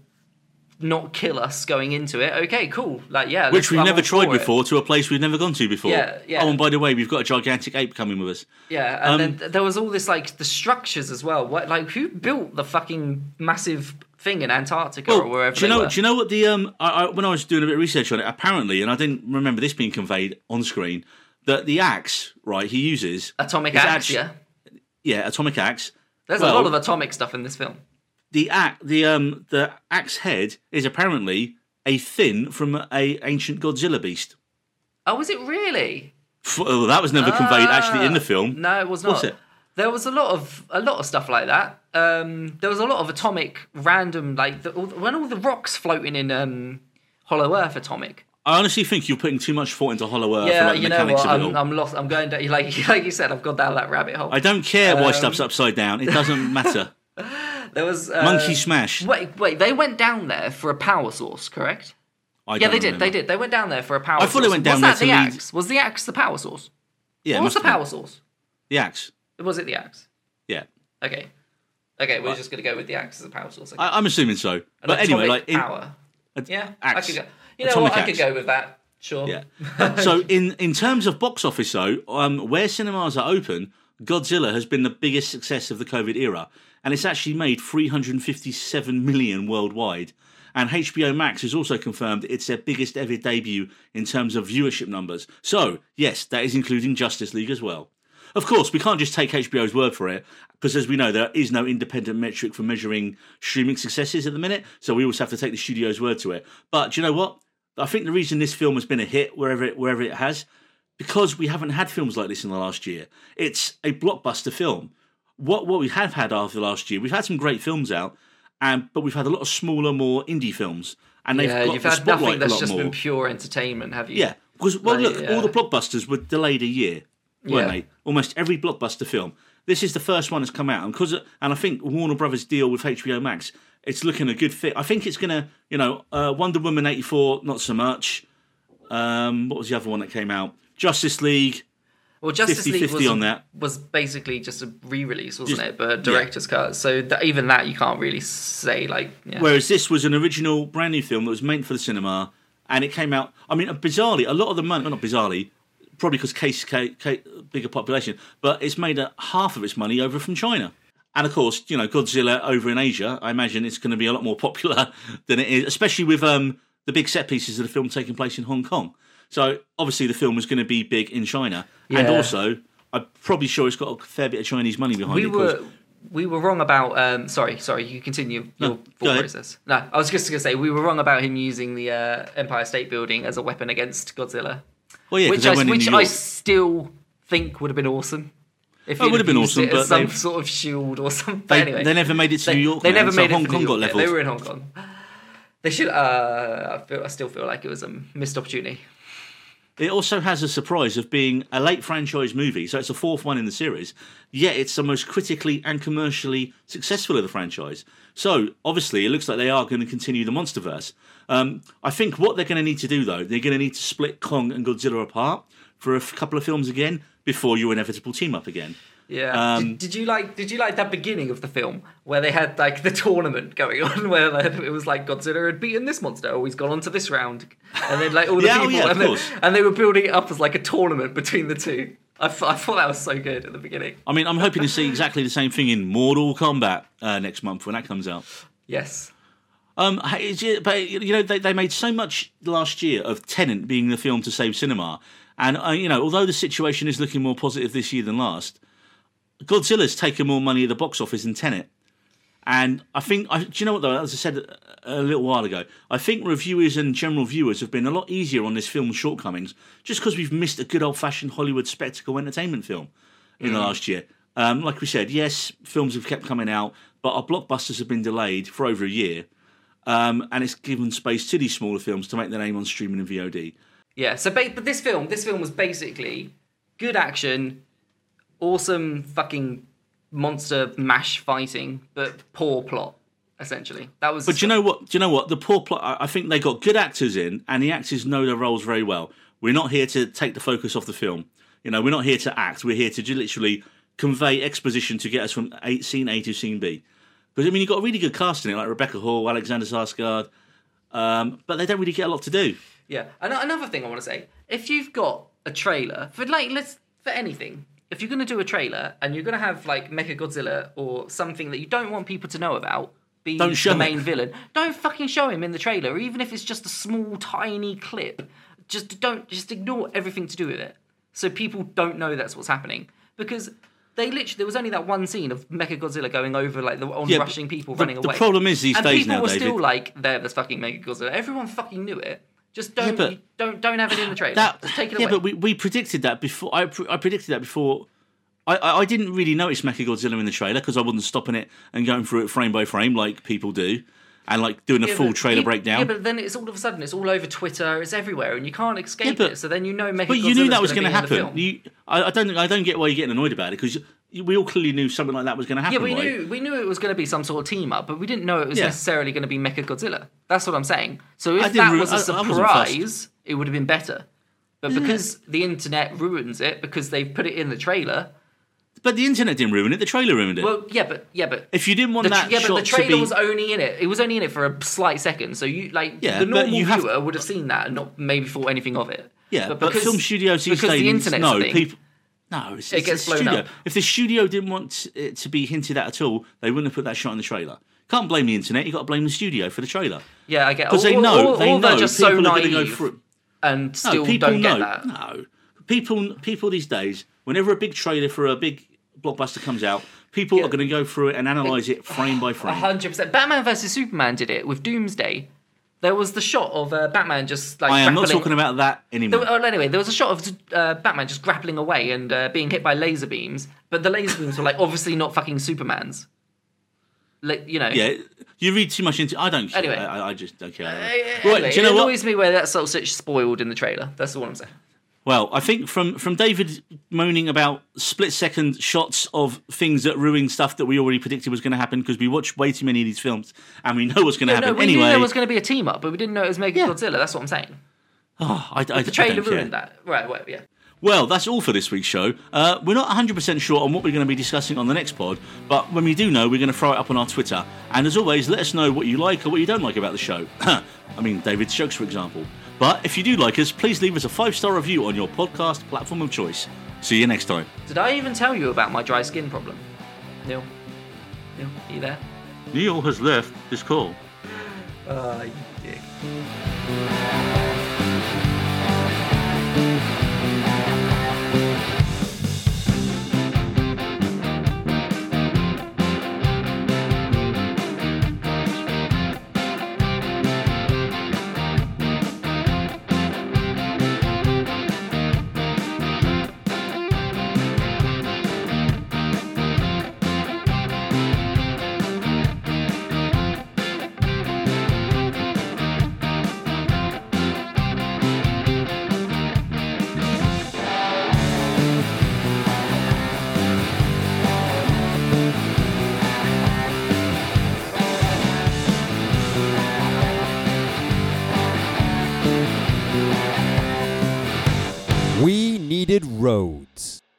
[SPEAKER 2] not kill us going into it. Okay, cool. Like yeah,
[SPEAKER 1] Which we've never tried
[SPEAKER 2] for it.
[SPEAKER 1] before to a place we've never gone to before.
[SPEAKER 2] Yeah, yeah.
[SPEAKER 1] Oh, and by the way, we've got a gigantic ape coming with us.
[SPEAKER 2] Yeah, and
[SPEAKER 1] Um,
[SPEAKER 2] then th- there was all this like the structures as well. What like who built the fucking massive thing in Antarctica or wherever
[SPEAKER 1] do you know?
[SPEAKER 2] were?
[SPEAKER 1] Do you know what the um? I, I, when I was doing a bit of research on it, apparently, and I didn't remember this being conveyed on screen, that the axe, right, he uses
[SPEAKER 2] Atomic axe.
[SPEAKER 1] actu-
[SPEAKER 2] yeah,
[SPEAKER 1] yeah, atomic axe.
[SPEAKER 2] there's
[SPEAKER 1] well-
[SPEAKER 2] a lot of atomic stuff in this film.
[SPEAKER 1] The axe, the um, the axe head is apparently a fin from a ancient Godzilla beast.
[SPEAKER 2] Oh, was it really?
[SPEAKER 1] F- oh, that was never conveyed actually in the
[SPEAKER 2] Ah,
[SPEAKER 1] film.
[SPEAKER 2] No, it was
[SPEAKER 1] Was
[SPEAKER 2] not.
[SPEAKER 1] it?
[SPEAKER 2] There was a lot of a lot of stuff like that. Um, there was a lot of atomic random like the, when all the rocks floating in um, Hollow Earth atomic.
[SPEAKER 1] I honestly think you're putting too much thought into Hollow Earth
[SPEAKER 2] yeah,
[SPEAKER 1] like,
[SPEAKER 2] you know what? I'm. I'm lost. I'm going down. [LAUGHS] Like like you said, I've gone down that rabbit hole.
[SPEAKER 1] I don't care why
[SPEAKER 2] Um,
[SPEAKER 1] stuff's upside down. It doesn't [LAUGHS] matter.
[SPEAKER 2] There was uh,
[SPEAKER 1] Monkey smash.
[SPEAKER 2] Wait, wait. They went down there for a power source, correct?
[SPEAKER 1] I
[SPEAKER 2] Yeah, they did. They did. They went down there for a power.
[SPEAKER 1] I thought they
[SPEAKER 2] source.
[SPEAKER 1] went down
[SPEAKER 2] was
[SPEAKER 1] there
[SPEAKER 2] that
[SPEAKER 1] to
[SPEAKER 2] the
[SPEAKER 1] lead-
[SPEAKER 2] axe? Was the axe the power source?
[SPEAKER 1] Yeah,
[SPEAKER 2] what was the
[SPEAKER 1] have been.
[SPEAKER 2] power source?
[SPEAKER 1] The axe.
[SPEAKER 2] Was it the axe?
[SPEAKER 1] Yeah,
[SPEAKER 2] Okay. Okay, we're just gonna go with the axe as a power source.
[SPEAKER 1] I, I'm assuming so.
[SPEAKER 2] An
[SPEAKER 1] But anyway, like in,
[SPEAKER 2] power.
[SPEAKER 1] a-
[SPEAKER 2] Yeah,
[SPEAKER 1] axe.
[SPEAKER 2] I could go. You know
[SPEAKER 1] Atomic
[SPEAKER 2] what? I could go with that. Sure.
[SPEAKER 1] Yeah. [LAUGHS] so in in terms of box office though, um, where cinemas are open, Godzilla has been the biggest success of the COVID era, and it's actually made 357 million worldwide. And HBO Max has also confirmed it's their biggest ever debut in terms of viewership numbers. So yes, that is including Justice League as well. Of course, we can't just take HBO's word for it, because as we know, there is no independent metric for measuring streaming successes at the minute. So we also have to take the studio's word to it. But you know what? I think the reason this film has been a hit wherever it wherever it has, because we haven't had films like this in the last year. It's a blockbuster film. What what we have had after the last year, we've had some great films out, and but we've had a lot of smaller, more indie films, and they've
[SPEAKER 2] Yeah,
[SPEAKER 1] got
[SPEAKER 2] you've
[SPEAKER 1] the
[SPEAKER 2] had nothing
[SPEAKER 1] a
[SPEAKER 2] that's just
[SPEAKER 1] more.
[SPEAKER 2] been pure entertainment, have you?
[SPEAKER 1] Yeah, because well,
[SPEAKER 2] Like,
[SPEAKER 1] look,
[SPEAKER 2] yeah.
[SPEAKER 1] all the blockbusters were delayed a year, weren't
[SPEAKER 2] Yeah.
[SPEAKER 1] they? Almost every blockbuster film. This is the first one that's come out, and because and I think Warner Brothers deal with HBO Max, it's looking a good fit. I think it's gonna, you know, uh, Wonder Woman eighty four, not so much. Um, what was the other one that came out? Justice League.
[SPEAKER 2] Well, Justice
[SPEAKER 1] 50-50
[SPEAKER 2] League was,
[SPEAKER 1] on that.
[SPEAKER 2] was basically just a re-release, wasn't
[SPEAKER 1] Just-
[SPEAKER 2] it? But director's cut. So even that you can't really say like. Yeah.
[SPEAKER 1] Whereas this was an original, brand new film that was meant for the cinema, and it came out. I mean, bizarrely, a lot of the money, well, not bizarrely, probably because case, case, case bigger population, but it's made a, half of its money over from China. And of course, you know, Godzilla over in Asia, I imagine it's going to be a lot more popular [LAUGHS] than it is, especially with um, the big set pieces of the film taking place in Hong Kong. So obviously, the film was going to be big in China, and also, I'm probably sure it's got a fair bit of Chinese money behind it.
[SPEAKER 2] we
[SPEAKER 1] it.
[SPEAKER 2] were we were wrong about. Um, sorry, sorry. You continue your
[SPEAKER 1] ahead.
[SPEAKER 2] process. No, I was just going to say we were wrong about him using the uh, Empire State Building as a weapon against Godzilla,
[SPEAKER 1] well, yeah,
[SPEAKER 2] which I which I still think would have been awesome. If
[SPEAKER 1] Oh, it
[SPEAKER 2] he'd
[SPEAKER 1] have been awesome, but
[SPEAKER 2] some sort of shield or [LAUGHS] something.
[SPEAKER 1] They,
[SPEAKER 2] anyway,
[SPEAKER 1] they never made it to
[SPEAKER 2] they,
[SPEAKER 1] New York.
[SPEAKER 2] They
[SPEAKER 1] man,
[SPEAKER 2] never
[SPEAKER 1] so
[SPEAKER 2] made it
[SPEAKER 1] Hong Kong got leveled.
[SPEAKER 2] They were in Hong Kong. They should. Uh, I feel. I still feel like it was a missed opportunity.
[SPEAKER 1] It also has a surprise of being a late franchise movie, so it's the fourth one in the series, yet it's the most critically and commercially successful of the franchise. So, obviously, it looks like they are going to continue the Monsterverse. Um, I think what they're going to need to do, though, they're going to need to split Kong and Godzilla apart for a f- couple of films again before your inevitable team up again.
[SPEAKER 2] Yeah.
[SPEAKER 1] Um,
[SPEAKER 2] did, did you like? Did you like that beginning of the film where they had like the [LAUGHS] tournament going on, [LAUGHS] where like, it was like Godzilla had beaten this monster, oh he's gone on to this round, and then like all the [LAUGHS]
[SPEAKER 1] Yeah, oh,
[SPEAKER 2] people,
[SPEAKER 1] yeah,
[SPEAKER 2] and, they, and they were building it up as like a tournament between the two. I, thought that was so good at the beginning.
[SPEAKER 1] I mean, I'm hoping to see exactly the same thing in Mortal Kombat uh, next month when that comes out.
[SPEAKER 2] Yes.
[SPEAKER 1] Um, but you know they, they made so much last year of Tenet being the film to save cinema, and uh, you know although the situation is looking more positive this year than last, Godzilla's taken more money at the box office than Tenet. And I think, I, do you know what though? As I said a, little while ago, I think reviewers and general viewers have been a lot easier on this film's shortcomings, just because we've missed a good old-fashioned Hollywood spectacle entertainment film in the last year. Um, like we said, yes, films have kept coming out, but our blockbusters have been delayed for over a year, um, and it's given space to these smaller films to make their name on streaming and VOD.
[SPEAKER 2] Yeah. So, ba- but this film, this film was basically good action, awesome fucking monster mash fighting, but poor plot. Essentially, that was.
[SPEAKER 1] But do you know what? Do you know what? The poor plot. I- I think they got good actors in, and the actors know their roles very well. We're not here to take the focus off the film. You know, we're not here to act. We're here to literally convey exposition to get us from a, scene A to scene B. Because I mean, you've got a really good cast in it, like Rebecca Hall, Alexander Skarsgård, um, but they don't really get a lot to do.
[SPEAKER 2] Yeah. An- Another thing I want to say: if you've got a trailer for like let's for anything, if you're going to do a trailer and you're going to have like Mecha Godzilla or something that you don't want people to know about be
[SPEAKER 1] Don't show
[SPEAKER 2] the main
[SPEAKER 1] it.
[SPEAKER 2] villain, don't fucking show him in the trailer, even if it's just a small, tiny clip. Just don't just ignore everything to do with it, so people don't know that's what's happening because. They literally there was only that one scene of Mecha Godzilla going over like the on
[SPEAKER 1] Yeah,
[SPEAKER 2] rushing people
[SPEAKER 1] the-
[SPEAKER 2] running away.
[SPEAKER 1] the problem is these
[SPEAKER 2] and
[SPEAKER 1] days
[SPEAKER 2] people
[SPEAKER 1] now,
[SPEAKER 2] were
[SPEAKER 1] David-
[SPEAKER 2] still like, "There, there's fucking Mecha Godzilla." Everyone fucking knew it. Just don't
[SPEAKER 1] but-
[SPEAKER 2] don't don't have it in the trailer.
[SPEAKER 1] That,
[SPEAKER 2] Just take it away.
[SPEAKER 1] yeah,
[SPEAKER 2] away.
[SPEAKER 1] but we, we predicted that before. I, pre- I predicted that before. I, I, I didn't really notice Mechagodzilla in the trailer because I wasn't stopping it and going through it frame by frame like people do, and like doing a
[SPEAKER 2] Yeah,
[SPEAKER 1] full
[SPEAKER 2] but-
[SPEAKER 1] trailer
[SPEAKER 2] yeah,
[SPEAKER 1] breakdown.
[SPEAKER 2] Yeah, but then it's all of a sudden it's all over Twitter, it's everywhere, and you can't escape
[SPEAKER 1] Yeah, but-
[SPEAKER 2] it. So then you know Mecha
[SPEAKER 1] But you knew that was
[SPEAKER 2] going to
[SPEAKER 1] happen. You, I, I don't. I don't get why you're getting annoyed about it because we all clearly knew something like that was going to happen.
[SPEAKER 2] yeah, we
[SPEAKER 1] right?
[SPEAKER 2] knew we knew it was going to be some sort of team up, but we didn't know it was
[SPEAKER 1] Yeah.
[SPEAKER 2] necessarily going to be Mecha Godzilla. That's what I'm saying. So if that
[SPEAKER 1] re-
[SPEAKER 2] was a surprise, it would have been better. But because the internet ruins it because they've put it in the trailer,
[SPEAKER 1] But the internet didn't ruin it. The trailer ruined it.
[SPEAKER 2] Well, yeah, but yeah, but
[SPEAKER 1] if you didn't want
[SPEAKER 2] the,
[SPEAKER 1] that
[SPEAKER 2] yeah, but the trailer
[SPEAKER 1] be,
[SPEAKER 2] was only in it. It was only in it for a slight second. So you like
[SPEAKER 1] Yeah,
[SPEAKER 2] the normal
[SPEAKER 1] you have-
[SPEAKER 2] viewer would have seen that and not maybe thought anything of it.
[SPEAKER 1] yeah, but,
[SPEAKER 2] because-
[SPEAKER 1] film studios these
[SPEAKER 2] because
[SPEAKER 1] days
[SPEAKER 2] the internet's
[SPEAKER 1] no
[SPEAKER 2] thing,
[SPEAKER 1] people. No, it's,
[SPEAKER 2] It
[SPEAKER 1] it's
[SPEAKER 2] gets blown
[SPEAKER 1] studio.
[SPEAKER 2] up.
[SPEAKER 1] If the studio didn't want it to be hinted at at all, they wouldn't have put that shot in the trailer. Can't blame the internet. You have got to blame the studio for the trailer
[SPEAKER 2] Yeah, I get
[SPEAKER 1] because they know
[SPEAKER 2] or-
[SPEAKER 1] they know
[SPEAKER 2] just
[SPEAKER 1] people
[SPEAKER 2] so
[SPEAKER 1] are going to go through.
[SPEAKER 2] and
[SPEAKER 1] No,
[SPEAKER 2] still
[SPEAKER 1] people
[SPEAKER 2] don't
[SPEAKER 1] know.
[SPEAKER 2] get that.
[SPEAKER 1] No, people people these days, whenever a big trailer for a big blockbuster comes out, people
[SPEAKER 2] Yeah.
[SPEAKER 1] are going to go through it and analyze it frame by frame.
[SPEAKER 2] hundred percent. Batman versus Superman did it with Doomsday. There was the shot of uh, Batman just like
[SPEAKER 1] I am not talking about that anymore.
[SPEAKER 2] There, oh, anyway, there was a shot of uh, Batman just grappling away and uh, being hit by laser beams, but the laser beams were like obviously not fucking Superman's. Like you know.
[SPEAKER 1] yeah, you read too much into. I don't. Care.
[SPEAKER 2] Anyway.
[SPEAKER 1] I, I just don't care.
[SPEAKER 2] Uh,
[SPEAKER 1] right?
[SPEAKER 2] anyway,
[SPEAKER 1] do you know
[SPEAKER 2] it
[SPEAKER 1] what?
[SPEAKER 2] annoys me where that sort of spoiled in the trailer. That's all I'm saying.
[SPEAKER 1] Well, I think from from David moaning about split second shots of things that ruin stuff that we already predicted was going to happen because we watched way too many of these films and we [LAUGHS] know what's going to
[SPEAKER 2] No,
[SPEAKER 1] happen
[SPEAKER 2] we knew there was going to be a team up, but we didn't know it was Mega
[SPEAKER 1] Yeah.
[SPEAKER 2] Godzilla. That's what I'm saying.
[SPEAKER 1] oh, I, I,
[SPEAKER 2] The trailer
[SPEAKER 1] I
[SPEAKER 2] ruined that. Right, right, yeah.
[SPEAKER 1] Well, that's all for this week's show. Uh, we're not 100% sure on what we're going to be discussing on the next pod, but when we do know, we're going to throw it up on our Twitter. And as always, let us know what you like or what you don't like about the show. [LAUGHS] I mean, David's jokes, for example. But if you do like us, please leave us a five star review on your podcast platform of choice. See you next time.
[SPEAKER 2] Did I even tell you about my dry skin problem? Neil? Neil, are you there?
[SPEAKER 1] Neil has left this call.
[SPEAKER 2] Uh, you dick.
[SPEAKER 3] Road.